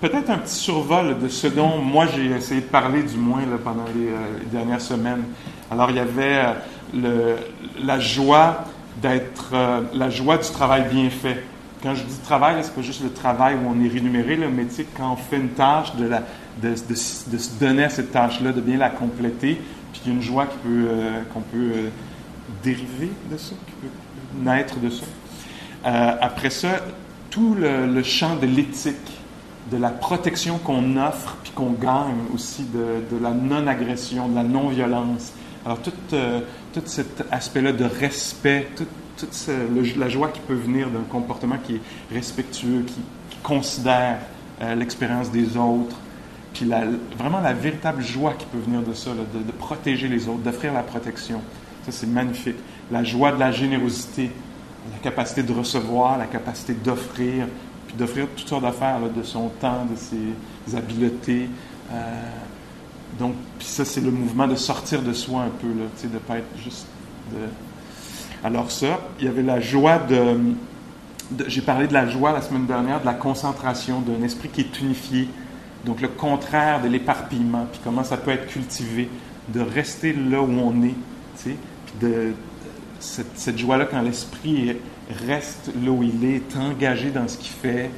Peut-être un petit survol de ce dont moi j'ai essayé de parler, du moins, pendant les, euh, les, dernières semaines. Alors, il y avait euh, la joie d'être, la joie du travail bien fait. Quand je dis travail, c'est pas juste le travail où on est rémunéré, là, mais tu quand on fait une tâche, de, se donner à cette tâche-là, de bien la compléter, puis il y a une joie qui peut, euh, qu'on peut euh, dériver de ça, qui peut naître de ça. Euh, après ça, tout le, champ de l'éthique, de la protection qu'on offre puis qu'on gagne aussi, de, de la non-agression, de la non-violence. Alors, tout, tout cet aspect-là de respect, tout, toute la joie qui peut venir d'un comportement qui est respectueux, qui, considère euh, l'expérience des autres, puis vraiment la véritable joie qui peut venir de ça, de, protéger les autres, d'offrir la protection. Ça, c'est magnifique. La joie de la générosité, la capacité de recevoir, la capacité d'offrir, puis d'offrir toutes sortes d'affaires, de son temps, de ses habiletés. Euh, donc, puis ça, c'est le mouvement de sortir de soi un peu, de ne pas être juste. Alors ça, il y avait la joie de... J'ai parlé de la joie la semaine dernière, de la concentration, d'un esprit qui est unifié. Donc le contraire de l'éparpillement, puis comment ça peut être cultivé, de rester là où on est, tu sais, puis de, cette, joie-là quand l'esprit reste là où il est, est engagé dans ce qu'il fait,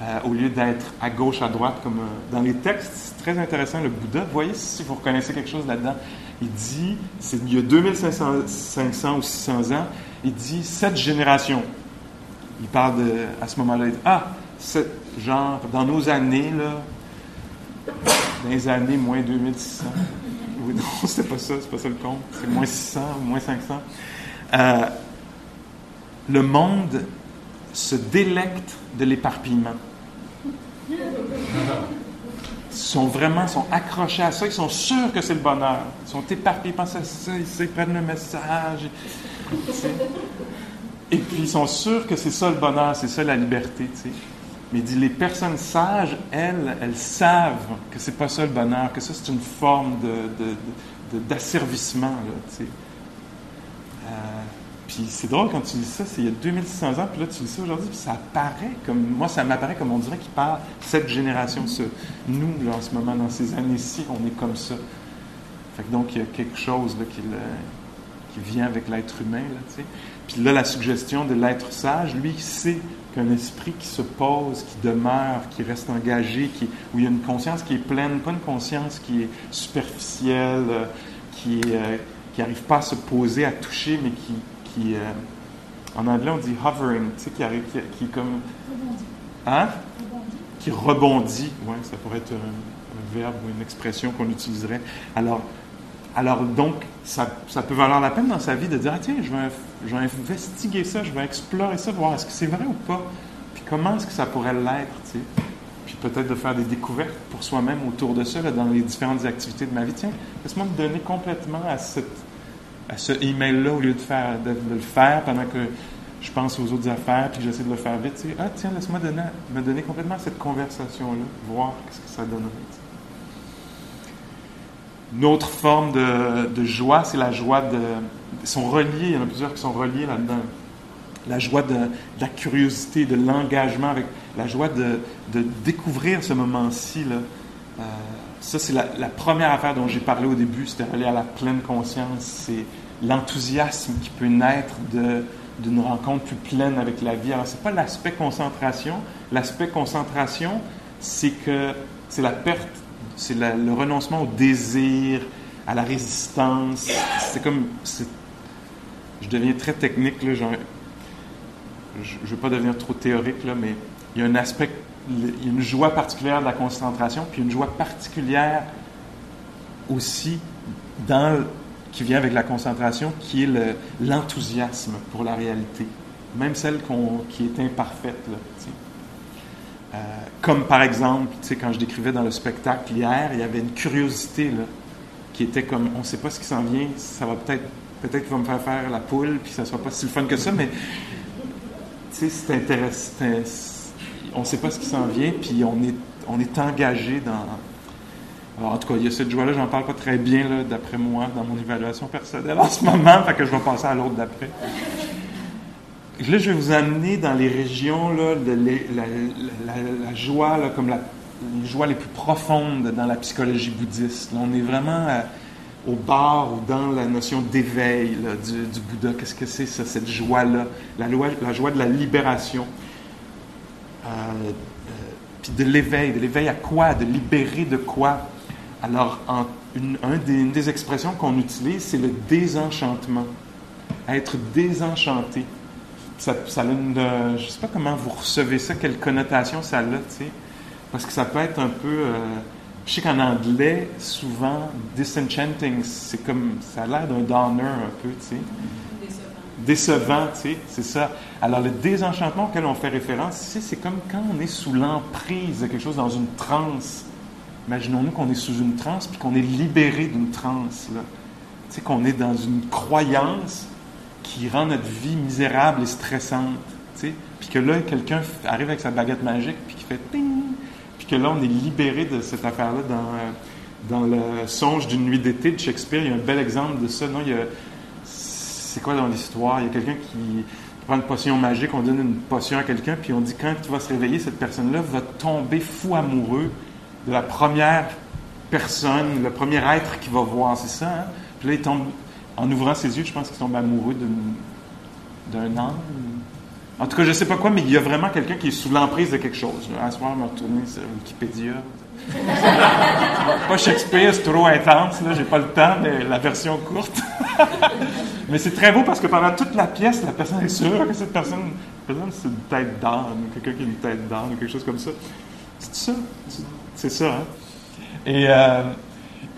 euh, au lieu d'être à gauche, à droite, comme euh, dans les textes. C'est très intéressant, le Bouddha. Voyez si vous reconnaissez quelque chose là-dedans. Il dit, c'est, il y a 2500 500 ou 600 ans, il dit cette génération. Il parle de, à ce moment-là, il dit, ah, cette, genre, dans nos années, là, dans les années moins 2600. Oui, non, c'est pas ça, c'est pas ça le compte. C'est moins 600 ou moins 500. Euh, le monde se délecte de l'éparpillement. Sont vraiment sont accrochés à ça, ils sont sûrs que c'est le bonheur. Ils sont éparpillés, ils pensent à ça, ils prennent le message. Et puis ils sont sûrs que c'est ça le bonheur, c'est ça la liberté. T'sais. Mais il dit les personnes sages, elles, elles savent que c'est pas ça le bonheur, que ça c'est une forme de, d'asservissement. Euh, c'est drôle quand tu lis ça, c'est il y a 2600 ans, puis là tu lis ça aujourd'hui, puis ça apparaît comme, moi ça m'apparaît comme on dirait qu'il parle cette génération, ce, nous là en ce moment, dans ces années-ci, on est comme ça. Donc il y a quelque chose là, qui, vient avec l'être humain. Puis là la suggestion de l'être sage, lui il sait qu'un esprit qui se pose, qui demeure, qui reste engagé, où il y a une conscience qui est pleine, pas une conscience qui est superficielle, euh, qui euh, qui n'arrive pas à se poser, à toucher, mais qui, euh, en anglais on dit hovering, tu sais, qui arrive, qui, comme, hein, qui rebondit. Ouais, ça pourrait être un, verbe ou une expression qu'on utiliserait. Alors, alors donc, ça, ça, peut valoir la peine dans sa vie de dire, ah, tiens, je vais, je vais investiguer ça, je vais explorer ça, voir est-ce que c'est vrai ou pas, puis comment est-ce que ça pourrait l'être, tu sais? Puis peut-être de faire des découvertes pour soi-même autour de ça, dans les différentes activités de ma vie. Tiens, laisse-moi me donner complètement à cette à ce email-là au lieu de, faire, de, le faire pendant que je pense aux autres affaires puis j'essaie de le faire vite. Tu ah, tiens, laisse-moi donner, me donner complètement cette conversation-là, voir ce que ça donnerait. Une autre forme de, joie, c'est la joie de. Ils sont reliés, il y en a plusieurs qui sont reliés là-dedans. La joie de, de, la curiosité, de l'engagement, avec la joie de, de découvrir ce moment-ci. Là. Euh, ça, c'est la, première affaire dont j'ai parlé au début, c'était aller à la pleine conscience. C'est l'enthousiasme qui peut naître d'une rencontre plus pleine avec la vie. Alors, ce n'est pas l'aspect concentration. L'aspect concentration, c'est que c'est la perte, c'est le renoncement au désir, à la résistance. C'est comme. Je deviens très technique, là, je ne veux pas devenir trop théorique, là, mais il y a un aspect une joie particulière de la concentration, puis une joie particulière aussi dans, qui vient avec la concentration, qui est l'enthousiasme pour la réalité, même celle qu qui est imparfaite. Euh, comme par exemple, quand je décrivais dans le spectacle hier, il y avait une curiosité là, qui était comme, on ne sait pas ce qui s'en vient, ça va peut-être, peut-être qu'il va me faire faire la poule, puis ça ne sera pas si le fun que ça, mais c'est intéressant on ne sait pas ce qui s'en vient, puis on est, engagé dans. En tout cas, il y a cette joie-là, j'en parle pas très bien, d'après moi, dans mon évaluation personnelle en ce moment, fait que je vais passer à l'autre d'après. Là, je vais vous amener dans les régions là, de la, joie, comme la, les joies les plus profondes dans la psychologie bouddhiste. On est vraiment au bar ou dans la notion d'éveil du, Bouddha. Qu'est-ce que c'est cette joie-là? La, joie de la libération. Euh, euh, puis de l'éveil. De l'éveil à quoi? De libérer de quoi? Alors, une, un des, expressions qu'on utilise, c'est le désenchantement. Être désenchanté. Ça, ça a une, je ne sais pas comment vous recevez ça, quelle connotation ça a, tu sais. Parce que ça peut être un peu. Euh, je sais qu'en anglais, souvent, disenchanting, c'est comme. Ça a l'air d'un downer un peu, tu sais. Décevant. Tu sais, c'est ça. Alors, le désenchantement auquel on fait référence ici, c'est comme quand on est sous l'emprise de quelque chose dans une transe. Imaginons-nous qu'on est sous une transe puis qu'on est libéré d'une transe, là. Tu sais, qu'on est dans une croyance qui rend notre vie misérable et stressante. Tu sais? Puis que là, quelqu'un arrive avec sa baguette magique puis qui fait ting, puis que là, on est libéré de cette affaire-là dans, dans le songe d'une nuit d'été de Shakespeare. Il y a un bel exemple de ça. Non, il y a, c'est quoi dans l'histoire? Il y a quelqu'un qui prend une potion magique, on donne une potion à quelqu'un, puis on dit quand tu vas se réveiller, cette personne-là va tomber fou amoureux de la première personne, le premier être qu'il va voir. C'est ça, hein? Puis là, il tombe en ouvrant ses yeux, je pense qu'il tombe amoureux d'un âne. En tout cas, je ne sais pas quoi, mais il y a vraiment quelqu'un qui est sous l'emprise de quelque chose. À ce moment, je vais retourner sur Wikipédia. Pas Shakespeare, c'est trop intense, là, j'ai pas le temps, mais la version courte. mais c'est très beau parce que pendant toute la pièce, la personne est sûre que cette personne, personne c'est une tête d'âne, quelqu'un qui a une tête d'âne, ou quelque chose comme ça. C'est ça? C'est ça, hein? Et, euh,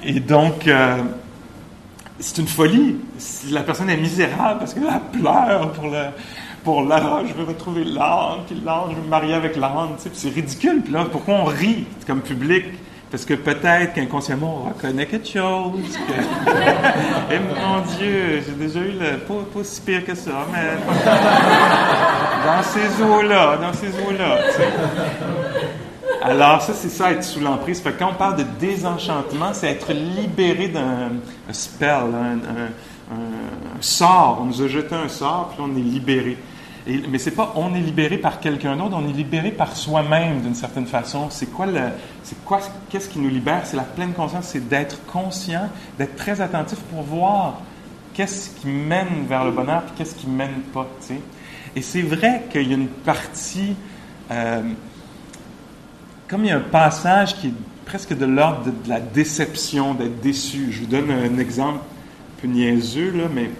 et donc, euh, c'est une folie. La personne est misérable parce qu'elle pleure pour le pour l'âne, je veux retrouver l'âne, puis l'âne, je veux me marier avec l'âne, c'est ridicule. Puis là, pourquoi on rit comme public? Parce que peut-être qu'inconsciemment, on reconnaît quelque chose. Que... Eh mon Dieu, j'ai déjà eu le... Pas, pas, si pire que ça, mais... dans ces eaux-là, dans ces eaux-là. Alors, ça, c'est ça, être sous l'emprise. Que quand on parle de désenchantement, c'est être libéré d'un spell, un, sort. On nous a jeté un sort, puis on est libéré. Et, mais c'est pas on est libéré par quelqu'un d'autre, on est libéré par soi-même d'une certaine façon. C'est quoi le, c'est quoi, qu'est-ce qui nous libère? C'est la pleine conscience, c'est d'être conscient, d'être très attentif pour voir qu'est-ce qui mène vers le bonheur, puis qu'est-ce qui mène pas. Et c'est vrai qu'il y a une partie euh, comme il y a un passage qui est presque de l'ordre de, de, la déception, d'être déçu. Je vous donne un exemple un peu niaiseux, là, mais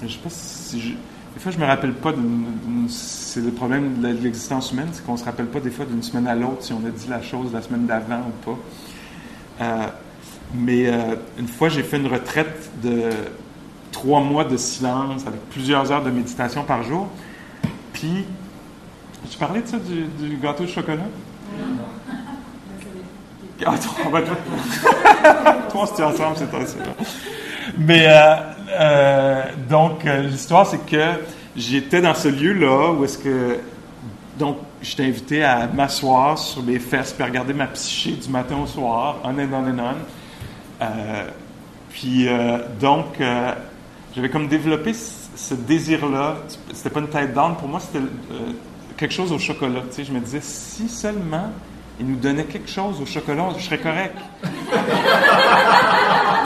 je ne sais pas si... Je, des fois, je ne me rappelle pas d'une... C'est le problème de l'existence humaine, c'est qu'on ne se rappelle pas des fois d'une semaine à l'autre si on a dit la chose la semaine d'avant ou pas. Euh, mais euh, une fois, j'ai fait une retraite de trois mois de silence avec plusieurs heures de méditation par jour. Puis, tu parlais de ça, du, du gâteau de chocolat? Attends, on va tout. Toi, on se tient ensemble, c'est. Mais euh, euh, donc, euh, l'histoire, c'est que j'étais dans ce lieu-là où est-ce que. Donc, j'étais invité à m'asseoir sur mes fesses puis regarder ma psyché du matin au soir, on and on and on. Euh, puis, donc, j'avais comme développé ce désir-là. C'était pas une tête d'âne, pour moi, c'était quelque chose au chocolat. Tu sais, je me disais, si seulement il nous donnait quelque chose au chocolat, je serais correct. tu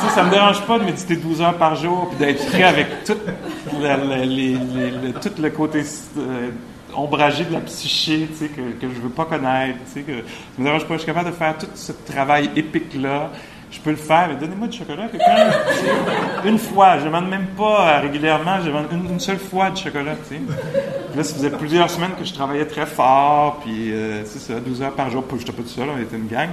sais, ça me dérange pas de méditer 12 heures par jour puis d'être prêt avec tout, les, tout le côté euh, ombragé de la psyché, tu sais, que, que je veux pas connaître. Tu sais, que ça me dérange pas. Je suis capable de faire tout ce travail épique-là je peux le faire, mais donnez-moi du chocolat quelqu'un. une fois, je ne demande même pas euh, régulièrement, je demande une, une, seule fois du chocolat, tu sais. Là, ça faisait plusieurs semaines que je travaillais très fort, puis euh, c'est ça, 12 heures par jour, je n'étais pas tout seul, on était une gang.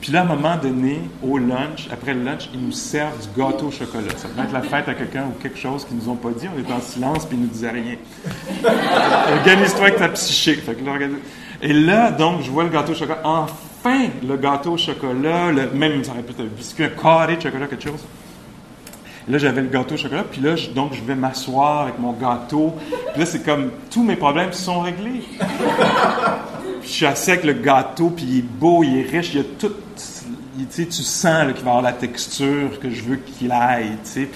Puis là, à un moment donné, au lunch, après le lunch, ils nous servent du gâteau au chocolat. Ça peut être la fête à quelqu'un ou quelque chose qu'ils nous ont pas dit. On était en silence, puis ils nous disaient rien. Organise-toi avec ta psyché. Fait que là, et là, donc, je vois le gâteau au chocolat. Enfin, le gâteau au chocolat, le, même, ça aurait pu être un biscuit, un carré de chocolat, quelque chose. Là, j'avais le gâteau au chocolat, puis là, je, donc, je vais m'asseoir avec mon gâteau. Puis là, c'est comme, tous mes problèmes sont réglés. puis je suis assis avec le gâteau, puis il est beau, il est riche, il y a tout. il- tu sens qu'il va avoir la texture que je veux qu'il aille, puis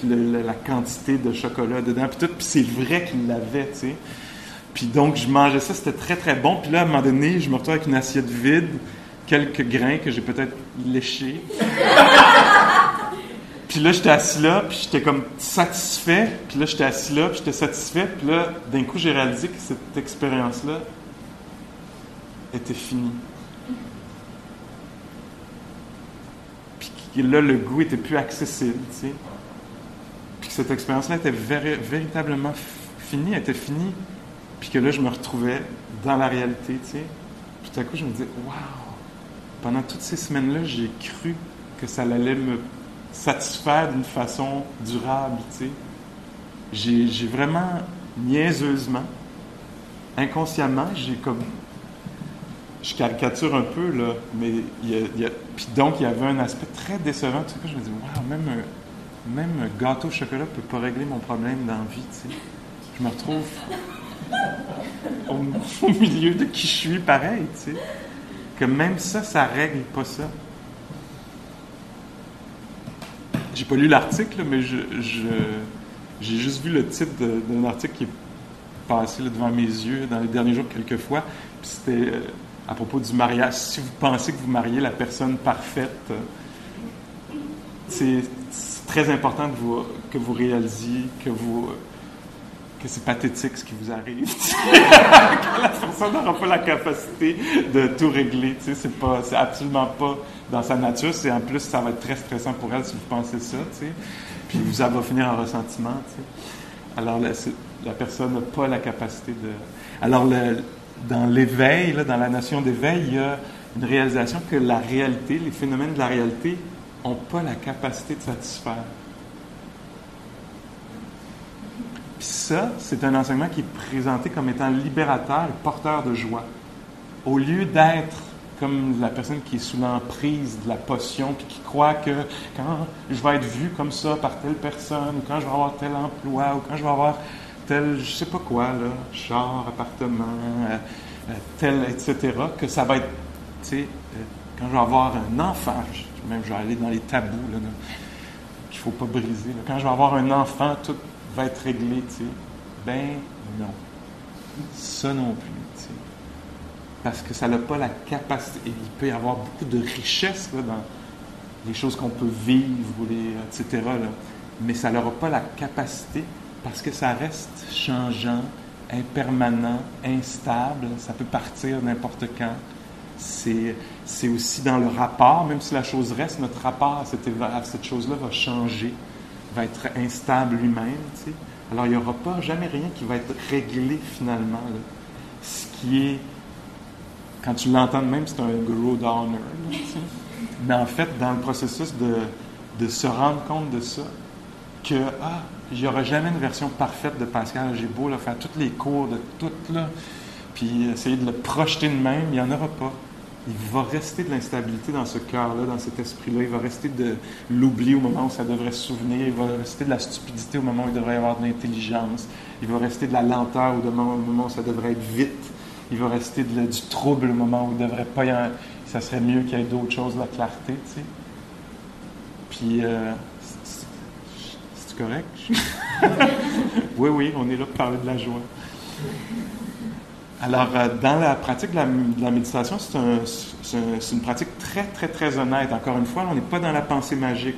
la quantité de chocolat dedans, puis tout. Puis c'est vrai qu'il l'avait, tu sais. Puis donc, je mangeais ça, c'était très, très bon. Puis là, à un moment donné, je me retrouve avec une assiette vide, quelques grains que j'ai peut-être léchés. Puis là, j'étais assis là, puis j'étais comme satisfait. Puis là, j'étais assis là, puis j'étais satisfait. Puis là, d'un coup, j'ai réalisé que cette expérience-là était finie. Puis là, le goût était plus accessible, tu sais. Puis que cette expérience-là était véri- véritablement finie, était finie. Puis que là, je me retrouvais dans la réalité, tu. Puis tout à coup, je me disais, waouh! Pendant toutes ces semaines-là, j'ai cru que ça allait me satisfaire d'une façon durable, tu sais. J'ai, vraiment, niaiseusement, inconsciemment, j'ai comme... Je caricature un peu, là, mais Puis donc, il y avait un aspect très décevant. Tout ça, je me dis, waouh, même un, même gâteau au chocolat peut pas régler mon problème dans la vie, tu sais. Je me retrouve au, au milieu de qui je suis pareil, tu sais. Que même ça, ça règle pas ça. J'ai pas lu l'article, mais je, j'ai juste vu le titre d'un article qui est passé devant mes yeux dans les derniers jours quelques fois. C'était euh, à propos du mariage. Si vous pensez que vous mariez la personne parfaite, euh, c'est très important que vous, que vous réalisiez que vous que c'est pathétique ce qui vous arrive. que la personne n'aura pas la capacité de tout régler. Tu sais, c'est pas, c'est absolument pas dans sa nature. C'est en plus, ça va être très stressant pour elle si vous pensez ça. Tu sais. Puis vous, ça va finir en ressentiment. Tu sais. Alors la, personne n'a pas la capacité de. Alors dans l'éveil, dans la notion d'éveil, il y a une réalisation que la réalité, les phénomènes de la réalité, n'ont pas la capacité de satisfaire. Puis ça, c'est un enseignement qui est présenté comme étant libérateur et porteur de joie. Au lieu d'être comme la personne qui est sous l'emprise de la potion, puis qui croit que quand je vais être vu comme ça par telle personne, ou quand je vais avoir tel emploi, ou quand je vais avoir tel, je sais pas quoi, là, char, appartement, euh, euh, tel, etc., que ça va être, tu sais, euh, quand je vais avoir un enfant, même je vais aller dans les tabous, là, qu'il faut pas briser. Quand je vais avoir un enfant, tout va être réglé, tu sais. Ben non. Ça non plus, tu sais. Parce que ça n'a pas la capacité. il peut y avoir beaucoup de richesse là, dans les choses qu'on peut vivre, les, etc. Mais ça n'aura pas la capacité parce que ça reste changeant, impermanent, instable. Ça peut partir n'importe quand. C'est, aussi dans le rapport, même si la chose reste, notre rapport à cette, cette chose-là va changer, va être instable lui-même. tu sais. Alors, il n'y aura pas jamais rien qui va être réglé finalement. Ce qui est, quand tu l'entends même, c'est un grow downer. Mais en fait, dans le processus de, de se rendre compte de ça, que, ah, il n'y aura jamais une version parfaite de Pascal Gébeau, là, faire tous les cours de tout, là, puis essayer de le projeter de même, il n'y en aura pas. Il va rester de l'instabilité dans ce cœur-là, dans cet esprit-là. Il va rester de l'oubli au moment où ça devrait se souvenir. Il va rester de la stupidité au moment où il devrait y avoir de l'intelligence. Il va rester de la lenteur au moment, où ça devrait être vite. Il va rester du trouble au moment où il devrait pas y en- Ça serait mieux qu'il y ait d'autres choses, la clarté, tu sais. Puis, euh, c'est correct? oui, oui, on est là pour parler de la joie. Alors, euh, dans la pratique de la, méditation, c'est un- c'est un- c'est une pratique très, très, très honnête. Encore une fois, on n'est pas dans la pensée magique.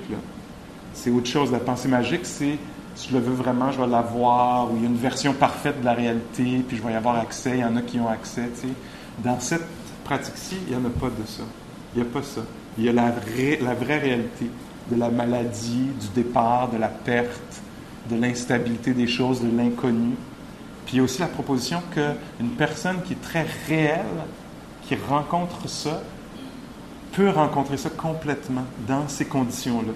C'est autre chose. La pensée magique, c'est si je le veux vraiment, je vais l'avoir, ou il y a une version parfaite de la réalité, puis je vais y avoir accès. Il y en a qui ont accès. Dans cette pratique-ci, il n'y en a pas de ça. Il n'y a pas ça. Il y a la, ré- la vraie réalité de la maladie, du départ, de la perte, de l'instabilité des choses, de l'inconnu. Puis il y a aussi la proposition qu'une personne qui est très réelle, qui rencontre ça, peut rencontrer ça complètement dans ces conditions-là,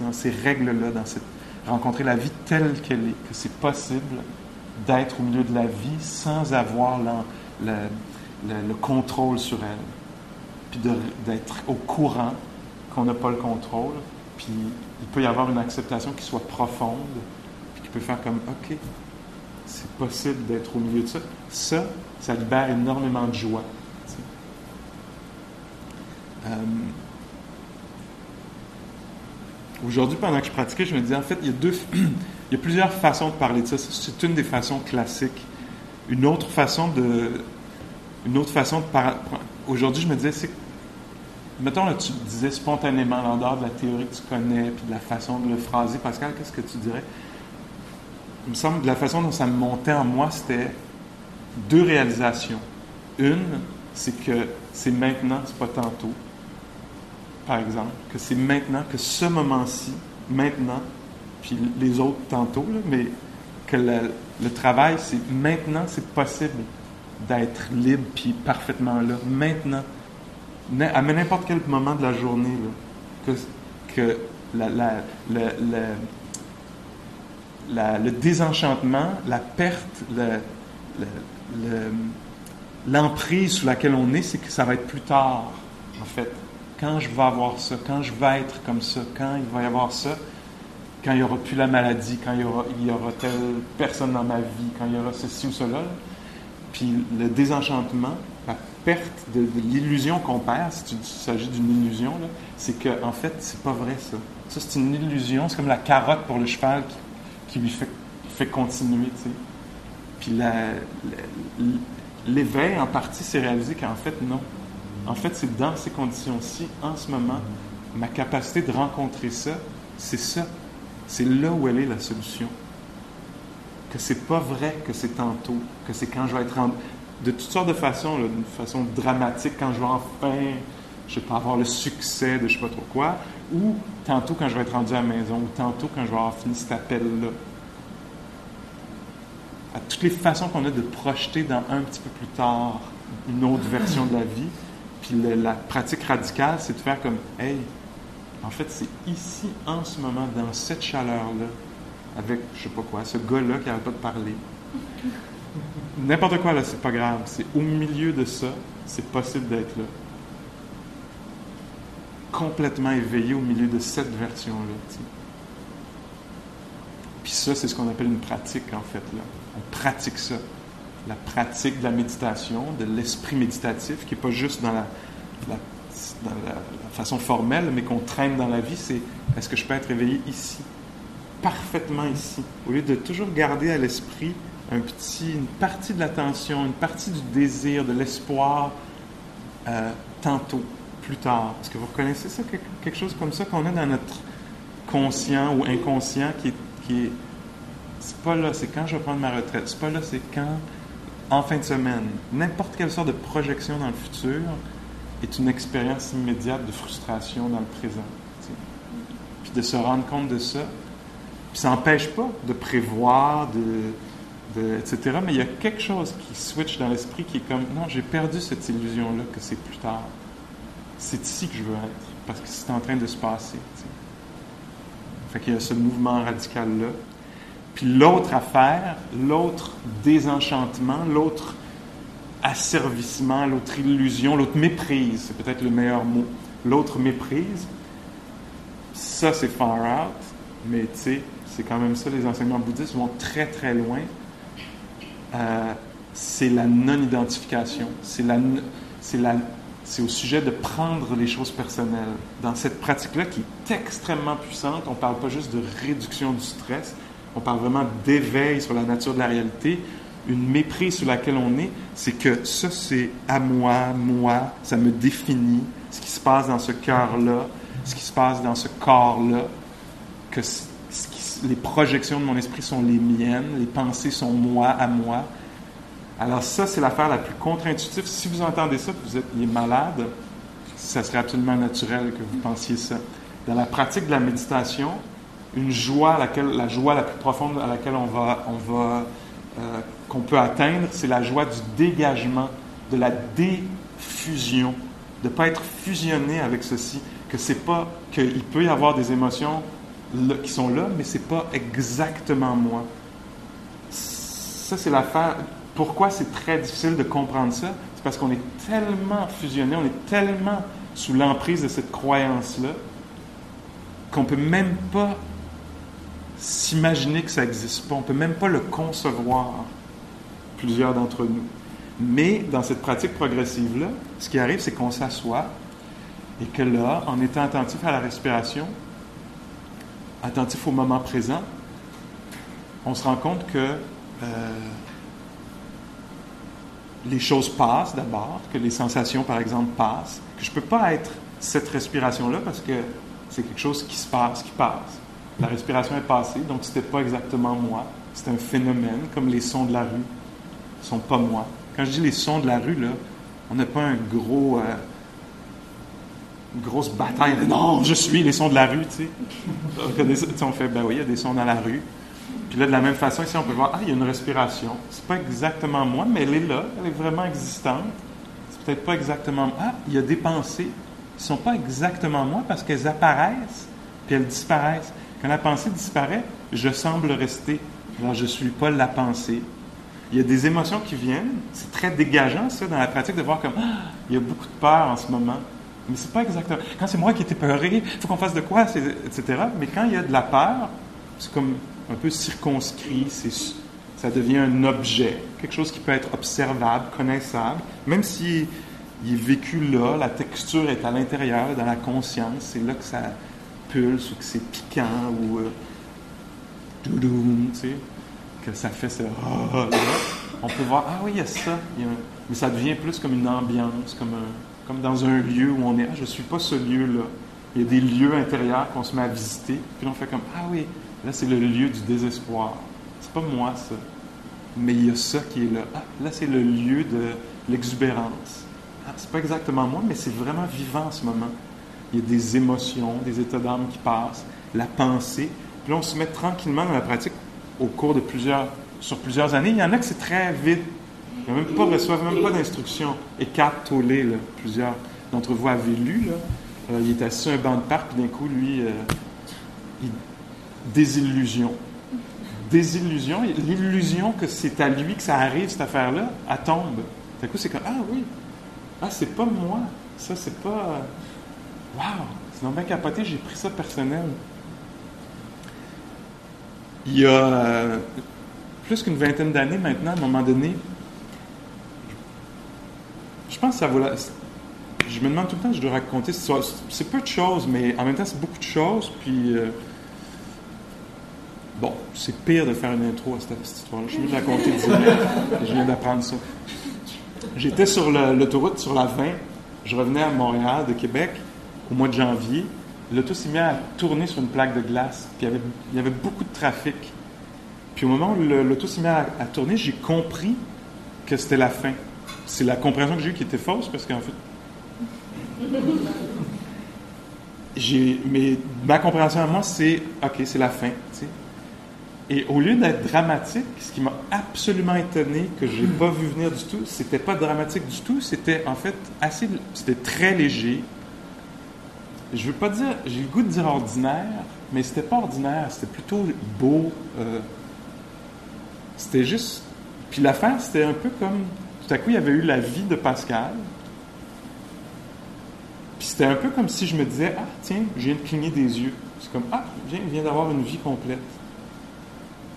dans, ces règles-là, dans cette, rencontrer la vie telle qu'elle est, que c'est possible d'être au milieu de la vie sans avoir le, le- le contrôle sur elle, puis d'être au courant qu'on n'a pas le contrôle, puis il peut y avoir une acceptation qui soit profonde, puis qui peut faire comme, OK, c'est possible d'être au milieu de ça. Ça, ça libère énormément de joie. Euh, Aujourd'hui, pendant que je pratiquais, je me disais, en fait, il y a, deux, il y a plusieurs façons de parler de ça. C'est une des façons classiques. Une autre façon de. Une autre façon de parler. Aujourd'hui, je me disais, c'est. Mettons, là, tu disais spontanément, en dehors de la théorie que tu connais, puis de la façon de le phraser. Pascal, qu'est-ce que tu dirais? Il me semble que la façon dont ça me montait en moi, c'était deux réalisations. Une, c'est que c'est maintenant, c'est pas tantôt par exemple, que c'est maintenant, que ce moment-ci, maintenant, puis les autres tantôt, mais que le, travail, c'est maintenant, c'est possible d'être libre puis parfaitement là, maintenant, à n'importe quel moment de la journée, là, que, que la, le désenchantement, la perte, l'emprise sous laquelle on est, c'est que ça va être plus tard, en fait quand je vais avoir ça, quand je vais être comme ça, quand il va y avoir ça, quand il n'y aura plus la maladie, quand il y, aura, y telle personne dans ma vie, quand il y aura ceci ou cela. Puis le désenchantement, la perte de, l'illusion qu'on perd, si il s'agit d'une illusion, c'est que en fait, c'est pas vrai ça. Ça, c'est une illusion, c'est comme la carotte pour le cheval qui, lui fait, fait continuer. Tu sais. Puis l'éveil, en partie, c'est réalisé qu'en fait, non. En fait, c'est dans ces conditions-ci, en ce moment, ma capacité de rencontrer ça, c'est ça. C'est là où elle est la solution. Que c'est pas vrai que c'est tantôt, que c'est quand je vais être en... de toutes sortes de façons, d'une façon dramatique, quand je vais enfin, je sais pas, avoir le succès de je sais pas trop quoi, ou tantôt quand je vais être rendu à la maison, ou tantôt quand je vais avoir fini cet appel-là. À toutes les façons qu'on a de projeter dans un petit peu plus tard une autre version de la vie, puis la pratique radicale, c'est de faire comme, hey, en fait, c'est ici, en ce moment, dans cette chaleur-là, avec, je sais pas quoi, ce gars-là qui n'arrête pas de parler. N'importe quoi, là, c'est pas grave. C'est au milieu de ça, c'est possible d'être là. Complètement éveillé au milieu de cette version-là. Puis ça, c'est ce qu'on appelle une pratique, en fait. On pratique ça la pratique de la méditation, de l'esprit méditatif, qui n'est pas juste dans la, façon formelle, mais qu'on traîne dans la vie, c'est est-ce que je peux être éveillé ici, parfaitement ici, au lieu de toujours garder à l'esprit une partie de l'attention, une partie du désir, de l'espoir, euh, tantôt, plus tard. Est-ce que vous reconnaissez ça, quelque chose comme ça qu'on a dans notre conscient ou inconscient qui qui est c'est pas là, c'est quand je vais prendre ma retraite. C'est pas là, c'est quand en fin de semaine, n'importe quelle sorte de projection dans le futur est une expérience immédiate de frustration dans le présent. Puis de se rendre compte de ça. Ça n'empêche pas de prévoir, de, etc. Mais il y a quelque chose qui switch dans l'esprit qui est comme non, j'ai perdu cette illusion-là que c'est plus tard. C'est ici que je veux être, parce que c'est en train de se passer. Fait qu'il y a ce mouvement radical-là. Puis l'autre affaire, l'autre désenchantement, l'autre asservissement, l'autre illusion, l'autre méprise, c'est peut-être le meilleur mot. L'autre méprise, ça c'est far out, mais tu sais, c'est quand même ça, les enseignements bouddhistes vont très très loin. Euh, c'est la non-identification, c'est la, c'est la, c'est au sujet de prendre les choses personnelles. Dans cette pratique-là qui est extrêmement puissante, on ne parle pas juste de réduction du stress, on parle vraiment d'éveil sur la nature de la réalité, une méprise sur laquelle on est, c'est que ça, c'est à moi, moi, ça me définit, ce qui se passe dans ce cœur-là, ce qui se passe dans ce corps-là, que les projections de mon esprit sont les miennes, les pensées sont moi, à moi. Alors ça, c'est l'affaire la plus contre-intuitive. Si vous entendez ça, vous êtes malade, ça serait absolument naturel que vous pensiez ça. Dans la pratique de la méditation, une joie, la joie la plus profonde à laquelle on va, euh, qu'on peut atteindre, c'est la joie du dégagement, de la défusion, de ne pas être fusionné avec ceci, que c'est pas qu'il peut y avoir des émotions qui sont là, mais c'est pas exactement moi. Ça, c'est l'affaire. Pourquoi c'est très difficile de comprendre ça? C'est parce qu'on est tellement fusionné, on est tellement sous l'emprise de cette croyance-là qu'on ne peut même pas s'imaginer que ça n'existe pas. On ne peut même pas le concevoir, plusieurs d'entre nous. Mais dans cette pratique progressive-là, ce qui arrive, c'est qu'on s'assoit, Et que là, en étant attentif à la respiration, attentif au moment présent, on se rend compte que euh, les choses passent d'abord, que les sensations, par exemple, passent, que je ne peux pas être cette respiration-là parce que c'est quelque chose qui se passe, qui passe. La respiration est passée, donc ce n'était pas exactement moi. C'est un phénomène, comme les sons de la rue ne sont pas moi. Quand je dis les sons de la rue, là, on n'a pas un gros, euh, une grosse bataille. Non, je suis les sons de la rue, tu sais. on fait, ben oui, il y a des sons dans la rue. Puis là, de la même façon, ici, on peut voir, ah, il y a une respiration. C'est pas exactement moi, mais elle est là, elle est vraiment existante. C'est peut-être pas exactement. Ah, il y a des pensées qui sont pas exactement moi parce qu'elles apparaissent, puis elles disparaissent. Quand la pensée disparaît, je semble rester. Alors, je suis pas la pensée. Il y a des émotions qui viennent. C'est très dégageant, ça, dans la pratique, de voir comme, ah, il y a beaucoup de peur en ce moment. Mais c'est pas exactement. Quand c'est moi qui étais peuré, il faut qu'on fasse de quoi, etc. Mais quand il y a de la peur, c'est comme un peu circonscrit, ça devient un objet, quelque chose qui peut être observable, connaissable, même si il est vécu là, la texture est à l'intérieur, dans la conscience, c'est là que ça pulse ou que c'est piquant ou euh, tu sais, que ça fait ce On peut voir, ah oui, il y a ça, mais ça devient plus comme une ambiance, comme, comme dans un lieu où on est, ah, je ne suis pas ce lieu-là. Il y a des lieux intérieurs qu'on se met à visiter, puis on fait comme, ah oui, Là, c'est le lieu du désespoir. C'est pas moi, ça. Mais il y a ça qui est là. Ah, là, c'est le lieu de l'exubérance. Ah, c'est pas exactement moi, mais c'est vraiment vivant en ce moment. Il y a des émotions, des états d'âme qui passent, la pensée. Puis là, on se met tranquillement dans la pratique au cours de plusieurs, sur plusieurs années. Il y en a que c'est très vite. Ils même pas, reçoivent même pas d'instruction. Et Tollé, là, plusieurs d'entre vous avez lu, là, euh, il est assis sur un banc de parc, puis d'un coup, lui, euh, désillusion. Désillusion, l'illusion que c'est à lui que ça arrive, cette affaire-là, elle tombe. D'un coup, c'est comme Ah oui, ah, c'est pas moi. Ça, c'est pas. Waouh, c'est donc bien capoté, j'ai pris ça personnel. Il y a euh, plus qu'une vingtaine d'années maintenant, à un moment donné, je pense que ça vaut la... Je me demande tout le temps, je dois raconter. C'est peu de choses, mais en même temps, c'est beaucoup de choses. Puis. Euh, Bon, c'est pire de faire une intro à cette, histoire-là. Je viens de la compter Je viens d'apprendre ça. J'étais sur l'autoroute, sur la 20. Je revenais à Montréal, de Québec, au mois de janvier. L'auto s'est mis à tourner sur une plaque de glace. Puis il y avait, il y avait beaucoup de trafic. Puis au moment où l'auto s'est mis à, tourner, j'ai compris que c'était la fin. C'est la compréhension que j'ai eue qui était fausse parce qu'en fait. J'ai, mais ma compréhension à moi, c'est OK, c'est la fin. Et au lieu d'être dramatique, ce qui m'a absolument étonné, que je n'ai pas vu venir du tout, c'était pas dramatique du tout, c'était en fait assez, c'était très léger. Je veux pas dire, j'ai le goût de dire ordinaire, mais c'était pas ordinaire, c'était plutôt beau. Euh, c'était juste. Puis l'affaire, c'était un peu comme. Tout à coup, il y avait eu la vie de Pascal. Puis c'était un peu comme si je me disais Ah, tiens, je viens de cligner des yeux. C'est comme Ah, je viens d'avoir une vie complète.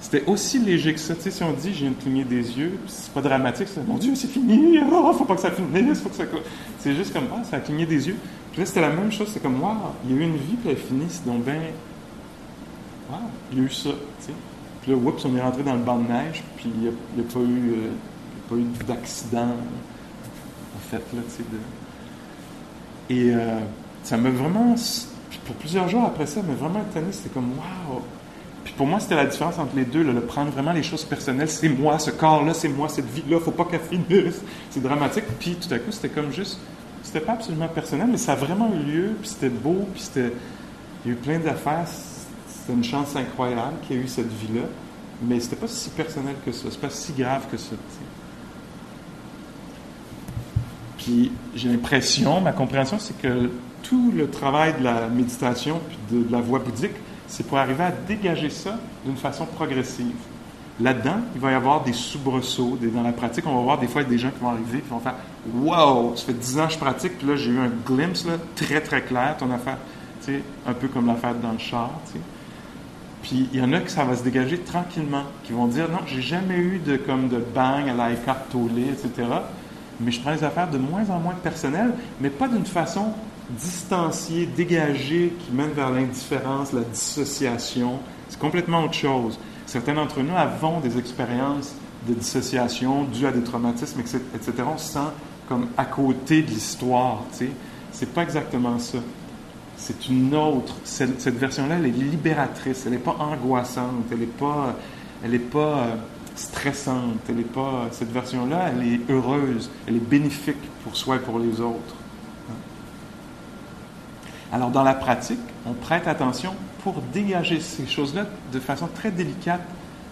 C'était aussi léger que ça. Tu sais, si on dit, j'ai une cligner des yeux, c'est pas dramatique, c'est mon Dieu, c'est fini, oh, faut pas que ça finisse, faut que ça. C'est juste comme, ah, ça a cligné des yeux. Puis là, c'était la même chose, c'est comme, waouh, il y a eu une vie, puis elle finit, c'est donc bien. Waouh, il y a eu ça, tu sais. Puis là, oups, on est rentré dans le banc de neige, puis il n'y a, pas eu, euh, eu d'accident, en fait, là, tu sais. De... Et euh, ça m'a vraiment. pour plusieurs jours après ça m'a vraiment étonné, c'était comme, waouh, puis pour moi, c'était la différence entre les deux, le prendre vraiment les choses personnelles. C'est moi, ce corps-là, c'est moi, cette vie-là, faut pas qu'elle finisse. C'est dramatique. Puis tout à coup, c'était comme juste. C'était pas absolument personnel, mais ça a vraiment eu lieu, puis c'était beau, puis c'était. Il y a eu plein d'affaires. C'était une chance incroyable qu'il y ait eu cette vie-là. Mais c'était pas si personnel que ça. C'est pas si grave que ça. Puis j'ai l'impression, ma compréhension, c'est que tout le travail de la méditation puis de la voie bouddhique, c'est pour arriver à dégager ça d'une façon progressive. Là-dedans, il va y avoir des soubresauts. dans la pratique, on va voir des fois des gens qui vont arriver et vont faire Wow, ça fait 10 ans que je pratique, puis là, j'ai eu un glimpse là, très, très clair, ton affaire, un peu comme l'affaire dans le char. Puis il y en a qui ça va se dégager tranquillement, qui vont dire Non, j'ai jamais eu de, comme de bang à la écarte etc. Mais je prends les affaires de moins en moins personnelles, mais pas d'une façon distancié, dégagé, qui mène vers l'indifférence, la dissociation. C'est complètement autre chose. Certains d'entre nous avons des expériences de dissociation dues à des traumatismes, etc. On se sent comme à côté de l'histoire. C'est pas exactement ça. C'est une autre. Cette, version-là, elle est libératrice. Elle n'est pas angoissante. Elle n'est pas, elle pas euh, stressante. Elle est pas. Cette version-là, elle est heureuse. Elle est bénéfique pour soi et pour les autres. Alors, dans la pratique, on prête attention pour dégager ces choses-là de façon très délicate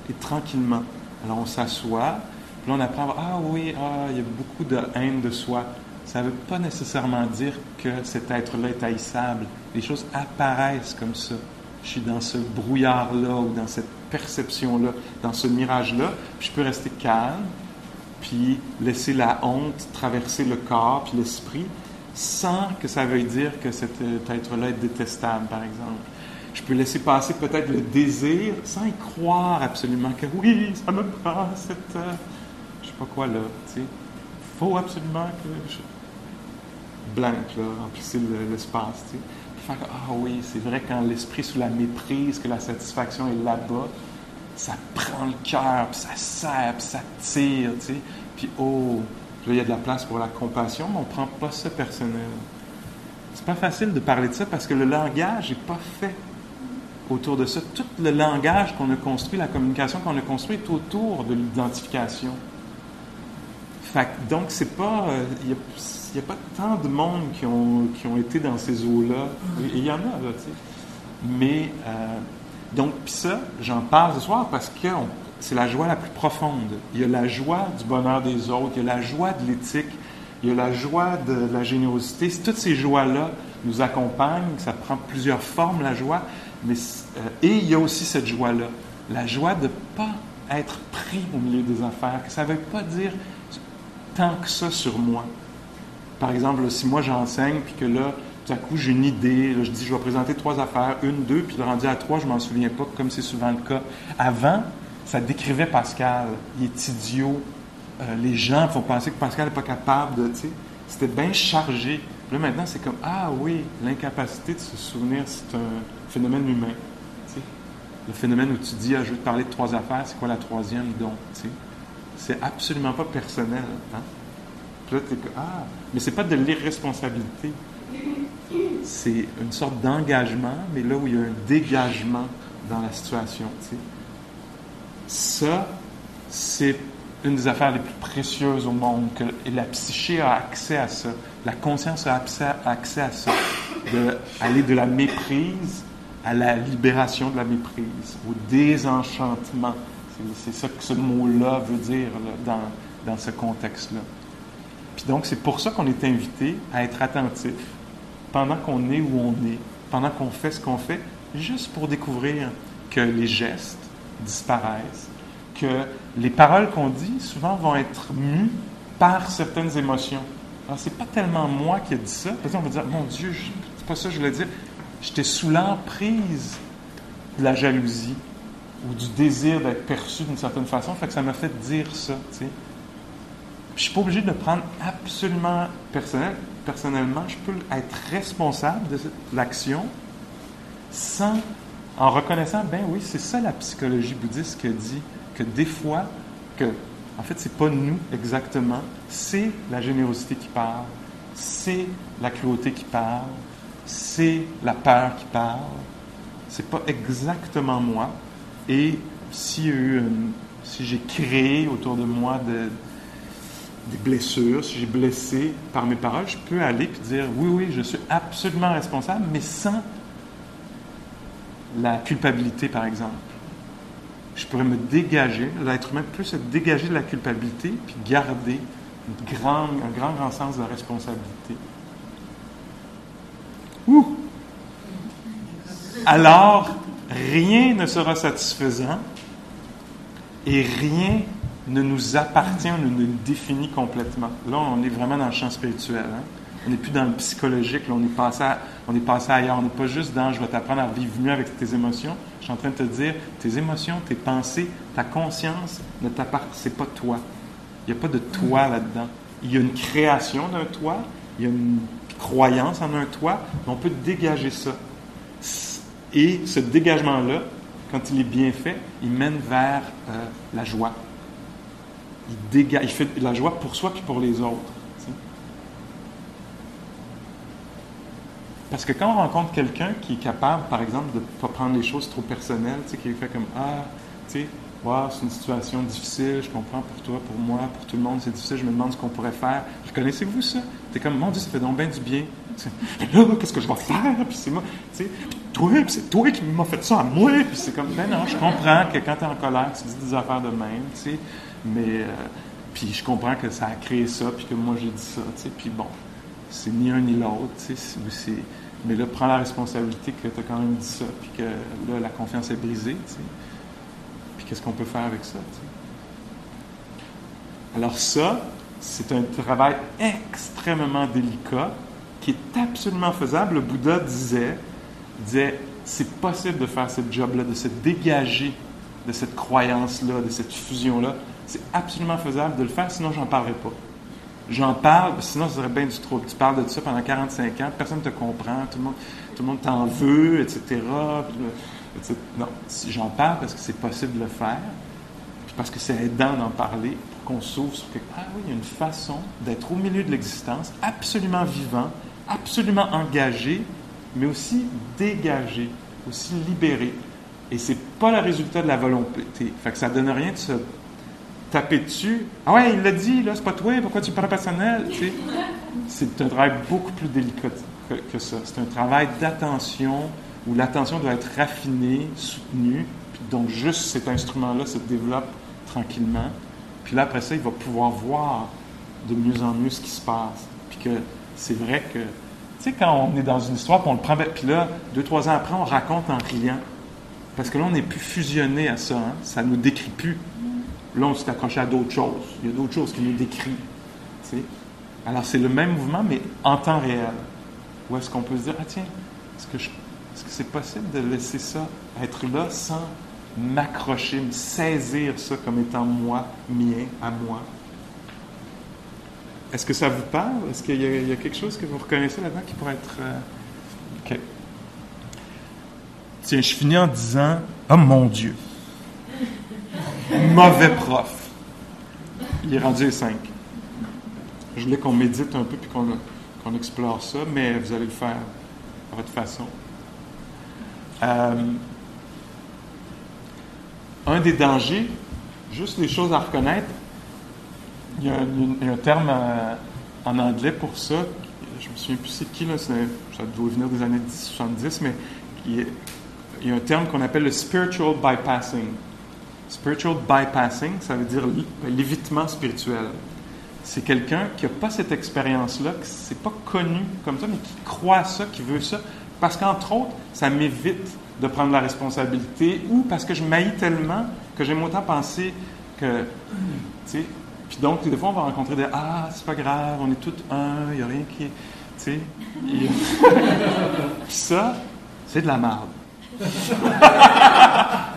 et tranquillement. Alors, on s'assoit, puis on apprend, ah oui, ah, il y a beaucoup de haine de soi. Ça ne veut pas nécessairement dire que cet être-là est haïssable. Les choses apparaissent comme ça. Je suis dans ce brouillard-là ou dans cette perception-là, dans ce mirage-là. Je peux rester calme, puis laisser la honte traverser le corps puis l'esprit, sans que ça veuille dire que cet être-là est détestable, par exemple. Je peux laisser passer peut-être le désir sans y croire absolument que oui, ça me prend cette. Euh, je sais pas quoi là, tu sais. faut absolument que. Je... Blanc, là, remplissez l'espace, tu sais. ah oui, c'est vrai, quand l'esprit sous la méprise, que la satisfaction est là-bas, ça prend le cœur, puis ça serre, puis ça tire. Puis oh, Il y a de la place pour la compassion, mais on ne prend pas ça personnel. C'est pas facile de parler de ça parce que le langage n'est pas fait autour de ça. Tout le langage qu'on a construit, la communication qu'on a construite est autour de l'identification. donc, c'est pas. Euh, il n'y a, pas tant de monde qui ont, qui ont été dans ces eaux-là. Il y en a, là, tu sais. Mais, euh, donc, puis ça, j'en parle ce soir parce que c'est la joie la plus profonde. Il y a la joie du bonheur des autres, il y a la joie de l'éthique, il y a la joie de la générosité. Toutes ces joies-là nous accompagnent, ça prend plusieurs formes, la joie, mais, euh, et il y a aussi cette joie-là, la joie de ne pas être pris au milieu des affaires, que ça ne veut pas dire tant que ça sur moi. Par exemple, si moi j'enseigne, puis que là, tout à coup, j'ai une idée, je dis, je vais présenter trois affaires, une, deux, puis rendu à trois, je m'en souviens pas, comme c'est souvent le cas. Avant, ça décrivait Pascal. Il est idiot. Euh, les gens font penser que Pascal n'est pas capable de. C'était bien chargé. là, maintenant, c'est comme Ah oui, l'incapacité de se souvenir, c'est un phénomène humain. Le phénomène où tu dis Ah, je vais te parler de trois affaires, c'est quoi la troisième donc C'est absolument pas personnel. Hein? Puis là, tu Ah, mais c'est pas de l'irresponsabilité. C'est une sorte d'engagement, mais là où il y a un dégagement dans la situation. sais. Ça, c'est une des affaires les plus précieuses au monde, que la psyché a accès à ça, la conscience a accès, à ça, d'aller de, de la méprise à la libération de la méprise, au désenchantement. C'est ça que ce mot-là veut dire dans, dans ce contexte-là. Puis donc, c'est pour ça qu'on est invité à être attentif pendant qu'on est où on est, pendant qu'on fait ce qu'on fait, juste pour découvrir que les gestes, disparaissent, que les paroles qu'on dit souvent vont être mues par certaines émotions. Alors, c'est pas tellement moi qui ai dit ça. Peut-être on va dire, mon Dieu, c'est pas ça que je voulais dire. J'étais sous l'emprise de la jalousie ou du désir d'être perçu d'une certaine façon, fait que ça m'a fait dire ça. Tu sais. Je suis pas obligé de le prendre absolument personnel. Personnellement, je peux être responsable de l'action sans en reconnaissant, ben oui, c'est ça la psychologie bouddhiste qui dit que des fois, que, en fait, c'est pas nous exactement, c'est la générosité qui parle, c'est la cruauté qui parle, c'est la peur qui parle, c'est pas exactement moi. Et si, si j'ai créé autour de moi des blessures, si j'ai blessé par mes paroles, je peux aller et dire oui, oui, je suis absolument responsable, mais sans la culpabilité, par exemple. Je pourrais me dégager, l'être humain peut se dégager de la culpabilité puis garder un grand, grand sens de la responsabilité. Ouh! Alors, rien ne sera satisfaisant et rien ne nous appartient, ne nous définit complètement. Là, on est vraiment dans le champ spirituel. Hein? On n'est plus dans le psychologique, on, est passé on est passé ailleurs. On n'est pas juste dans je vais t'apprendre à vivre mieux avec tes émotions. Je suis en train de te dire, tes émotions, tes pensées, ta conscience ne t'appartient pas toi. Il n'y a pas de toi là-dedans. Il y a une création d'un toi, il y a une croyance en un toit, mais on peut dégager ça. Et ce dégagement-là, quand il est bien fait, il mène vers euh, la joie. Il, dégage, il fait la joie pour soi puis pour les autres. Parce que quand on rencontre quelqu'un qui est capable, par exemple, de ne pas prendre les choses trop personnelles, qui fait comme Ah, tu sais, c'est une situation difficile, je comprends pour toi, pour moi, pour tout le monde, c'est difficile, je me demande ce qu'on pourrait faire. Connaissez-vous ça? T'es comme, mon Dieu, ça fait donc bien du bien. là, qu'est-ce que je vais faire? Puis c'est moi, tu sais, toi, puis c'est toi qui m'as fait ça à moi. Puis c'est comme, ben non, je comprends que quand tu es en colère, tu dis des affaires de même, tu sais, mais, euh, puis je comprends que ça a créé ça, puis que moi j'ai dit ça, tu sais, puis bon, c'est ni un ni l'autre, mais là, prends la responsabilité que tu as quand même dit ça, puis que là, la confiance est brisée. Puis qu'est-ce qu'on peut faire avec ça. Alors ça, c'est un travail extrêmement délicat qui est absolument faisable. Le Bouddha disait, disait c'est possible de faire ce job-là, de se dégager de cette croyance-là, de cette fusion-là. C'est absolument faisable de le faire, sinon j'en parlerai pas. J'en parle, sinon ça serait bien du trouble. Tu parles de ça pendant 45 ans, personne ne te comprend, tout le monde, tout le monde t'en veut, etc. Non, j'en parle parce que c'est possible de le faire, puis parce que c'est aidant d'en parler, qu'on s'ouvre sur que, ah oui, il y a une façon d'être au milieu de l'existence, absolument vivant, absolument engagé, mais aussi dégagé, aussi libéré. Et c'est pas le résultat de la volonté. Fait que ça donne rien de se taper dessus. Ah ouais, il l'a dit, là, c'est pas toi, pourquoi tu parles personnel? C'est un travail beaucoup plus délicat que, ça. C'est un travail d'attention où l'attention doit être raffinée, soutenue, puis donc juste cet instrument-là se développe tranquillement. Puis là, après ça, il va pouvoir voir de mieux en mieux ce qui se passe. Puis que c'est vrai que, tu sais, quand on est dans une histoire, puis on le prend, puis là, deux, trois ans après, on raconte en riant. Parce que là, on n'est plus fusionné à ça. Hein? Ça nous décrit plus. Là, on s'est accroché à d'autres choses. Il y a d'autres choses qui nous décrivent. Alors, c'est le même mouvement, mais en temps réel. Où est-ce qu'on peut se dire, ah tiens, est-ce que c'est possible de laisser ça être là sans m'accrocher, me saisir ça comme étant moi, mien, à moi? Est-ce que ça vous parle? Est-ce qu'il y, a quelque chose que vous reconnaissez là-dedans qui pourrait être... Euh, OK. Tiens, je finis en disant, oh mon Dieu, mauvais prof. Il est rendu 5. Je voulais qu'on médite un peu puis qu'on explore ça, mais vous allez le faire à votre façon. Euh, un des dangers, juste les choses à reconnaître, il y a, un, terme euh, en anglais pour ça, je me souviens plus c'est qui, là, ça doit venir des années 70, mais il y a, un terme qu'on appelle le spiritual bypassing. Spiritual bypassing, ça veut dire l'évitement spirituel. C'est quelqu'un qui n'a pas cette expérience-là, qui n'est pas connu comme ça, mais qui croit ça, qui veut ça, parce qu'entre autres, ça m'évite de prendre la responsabilité ou parce que je maillis tellement que j'aime autant penser que, tu puis donc, des fois, on va rencontrer des Ah, c'est pas grave, on est tous un, il n'y a rien qui. Tu sais. puis ça, c'est de la merde.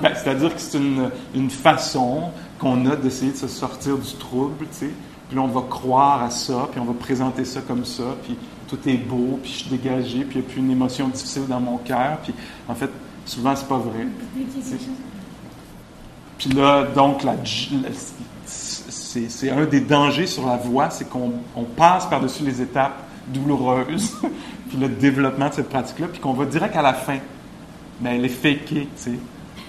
Ben, C'est-à-dire que c'est une, une, façon qu'on a d'essayer de se sortir du trouble, tu sais. Puis là, on va croire à ça, puis on va présenter ça comme ça, puis tout est beau, puis je suis dégagé, puis il n'y a plus une émotion difficile dans mon cœur. Puis en fait, Souvent, c'est pas vrai. Puis là, donc, c'est un des dangers sur la voie, c'est qu'on passe par-dessus les étapes douloureuses, puis le développement de cette pratique-là, puis qu'on va direct à la fin. Mais elle est fakée, tu sais.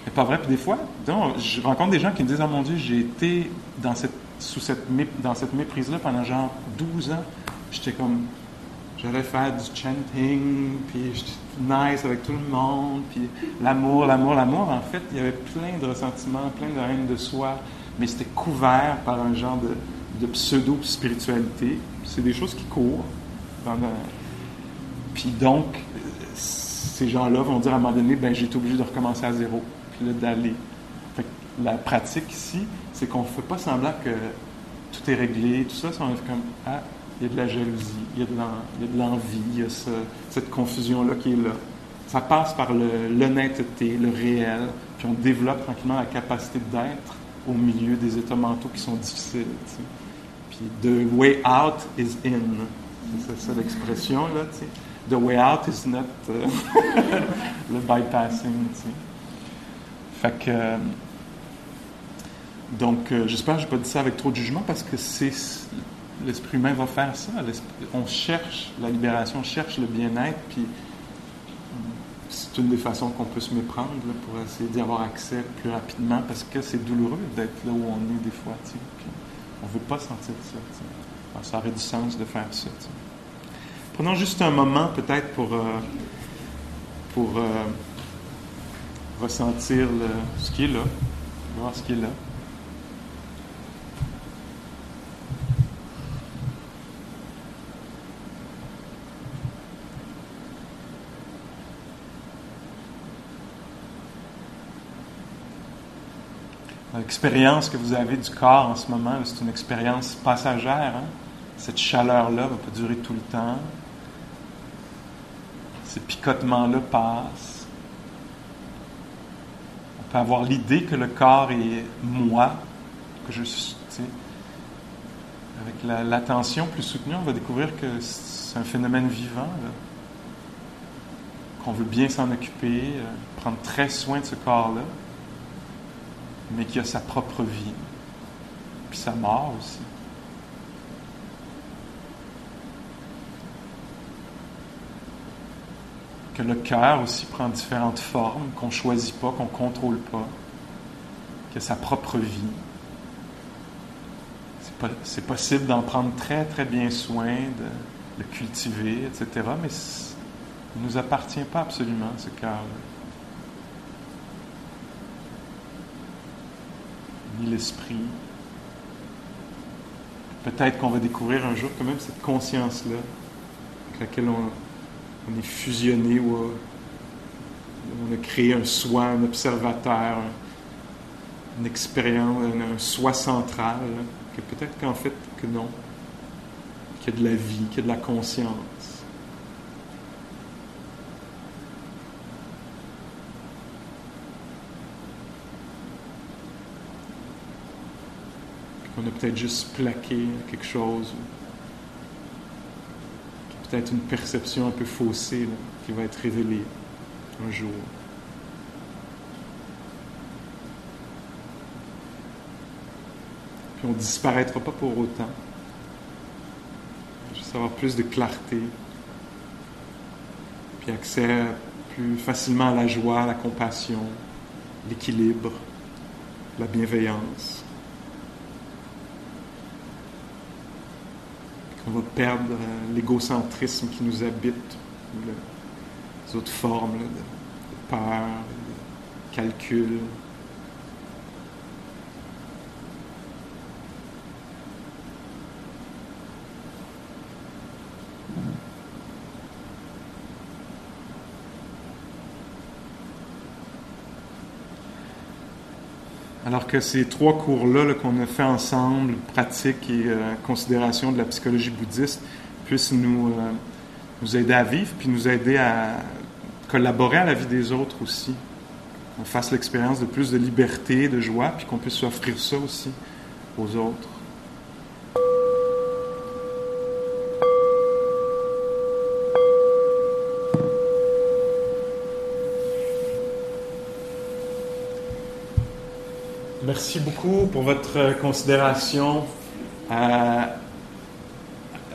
C'est pas vrai. Puis des fois, donc, je rencontre des gens qui me disent, oh mon Dieu, j'ai été dans cette, sous cette, dans cette méprise-là pendant genre 12 ans. J'étais comme, j'allais faire du chanting, puis j'étais nice avec tout le monde, puis l'amour, l'amour, l'amour. En fait, il y avait plein de ressentiments, plein de haine de soi, mais c'était couvert par un genre de, pseudo-spiritualité. C'est des choses qui courent. Puis donc, ces gens-là vont dire à un moment donné, ben j'ai été obligé de recommencer à zéro, puis là d'aller. La pratique ici, c'est qu'on ne fait pas semblant que tout est réglé, tout ça, c'est comme, ah, il y a de la jalousie, il y a de l'envie, il y a cette confusion-là qui est là. Ça passe par l'honnêteté, le, réel, puis on développe tranquillement la capacité d'être au milieu des états mentaux qui sont difficiles. Puis the way out is in. C'est ça l'expression, là, tu sais. The way out is not le bypassing, tu. Fait euh, donc, euh, j'espère que je n'ai pas dit ça avec trop de jugement parce que c'est l'esprit humain va faire ça. On cherche la libération, on cherche le bien-être, puis c'est une des façons qu'on peut se méprendre pour essayer d'y avoir accès plus rapidement parce que c'est douloureux d'être là où on est des fois. on ne veut pas sentir ça. ça aurait du sens de faire ça. Prenons juste un moment peut-être pour, euh, pour euh, ressentir ce qui est là, voir ce qui est là. L'expérience que vous avez du corps en ce moment, c'est une expérience passagère. hein? Cette chaleur-là ne va pas durer tout le temps. Ces picotements-là passent. On peut avoir l'idée que le corps est moi, que je suis. Avec la- l'attention plus soutenue, on va découvrir que c'est un phénomène vivant, qu'on veut bien s'en occuper, euh, prendre très soin de ce corps-là mais qui a sa propre vie, puis sa mort aussi. Que le cœur aussi prend différentes formes, qu'on ne choisit pas, qu'on ne contrôle pas, qui a sa propre vie. C'est possible d'en prendre très très bien soin, de le cultiver, etc., mais il ne nous appartient pas absolument, ce cœur-là. ni l'esprit. Peut-être qu'on va découvrir un jour quand même cette conscience-là, avec laquelle on, on est fusionné ou euh, on a créé un soi, un observateur, un- une expérience, un, soi central, que peut-être qu'en fait que non, qu'il y a de la vie, qu'il y a de la conscience. qu'on a peut-être juste plaqué quelque chose, peut-être une perception un peu faussée qui va être révélée un jour. Puis on ne disparaîtra pas pour autant. Juste avoir plus de clarté, puis accès plus facilement à la joie, à la compassion, l'équilibre, la bienveillance. Qu'on va perdre euh, l'égocentrisme qui nous habite, les autres formes de peur, de calcul. Alors que ces trois cours-là là, qu'on a fait ensemble, pratique et euh, considération de la psychologie bouddhiste, puissent nous, euh, nous aider à vivre, puis nous aider à collaborer à la vie des autres aussi. Qu'on fasse l'expérience de plus de liberté, de joie, puis qu'on puisse offrir ça aussi aux autres. Merci beaucoup pour votre euh, considération. Euh,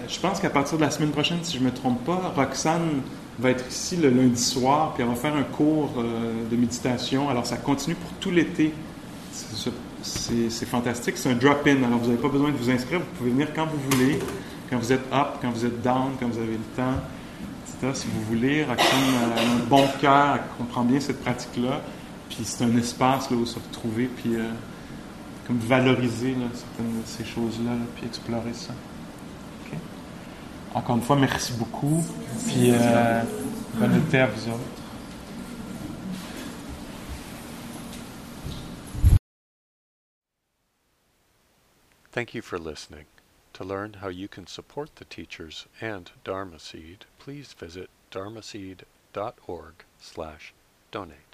je pense qu'à partir de la semaine prochaine, si je ne me trompe pas, Roxane va être ici le lundi soir, puis elle va faire un cours euh, de méditation. Alors, ça continue pour tout l'été. C'est- fantastique. C'est un drop-in. Alors, vous n'avez pas besoin de vous inscrire. Vous pouvez venir quand vous voulez, quand vous êtes up, quand vous êtes down, quand vous avez le temps, etc. Si vous voulez, Roxane a un bon cœur, comprend bien cette pratique-là. Puis c'est un espace là, où se retrouver, puis euh, comme valoriser là, certaines de ces choses-là, là, puis explorer ça. OK? Encore une fois, merci beaucoup. Puis euh, bonne été à vous autres. Thank you for listening. To learn how you can support the teachers and Dharma Seed, please visit dharmaseed.org slash donate.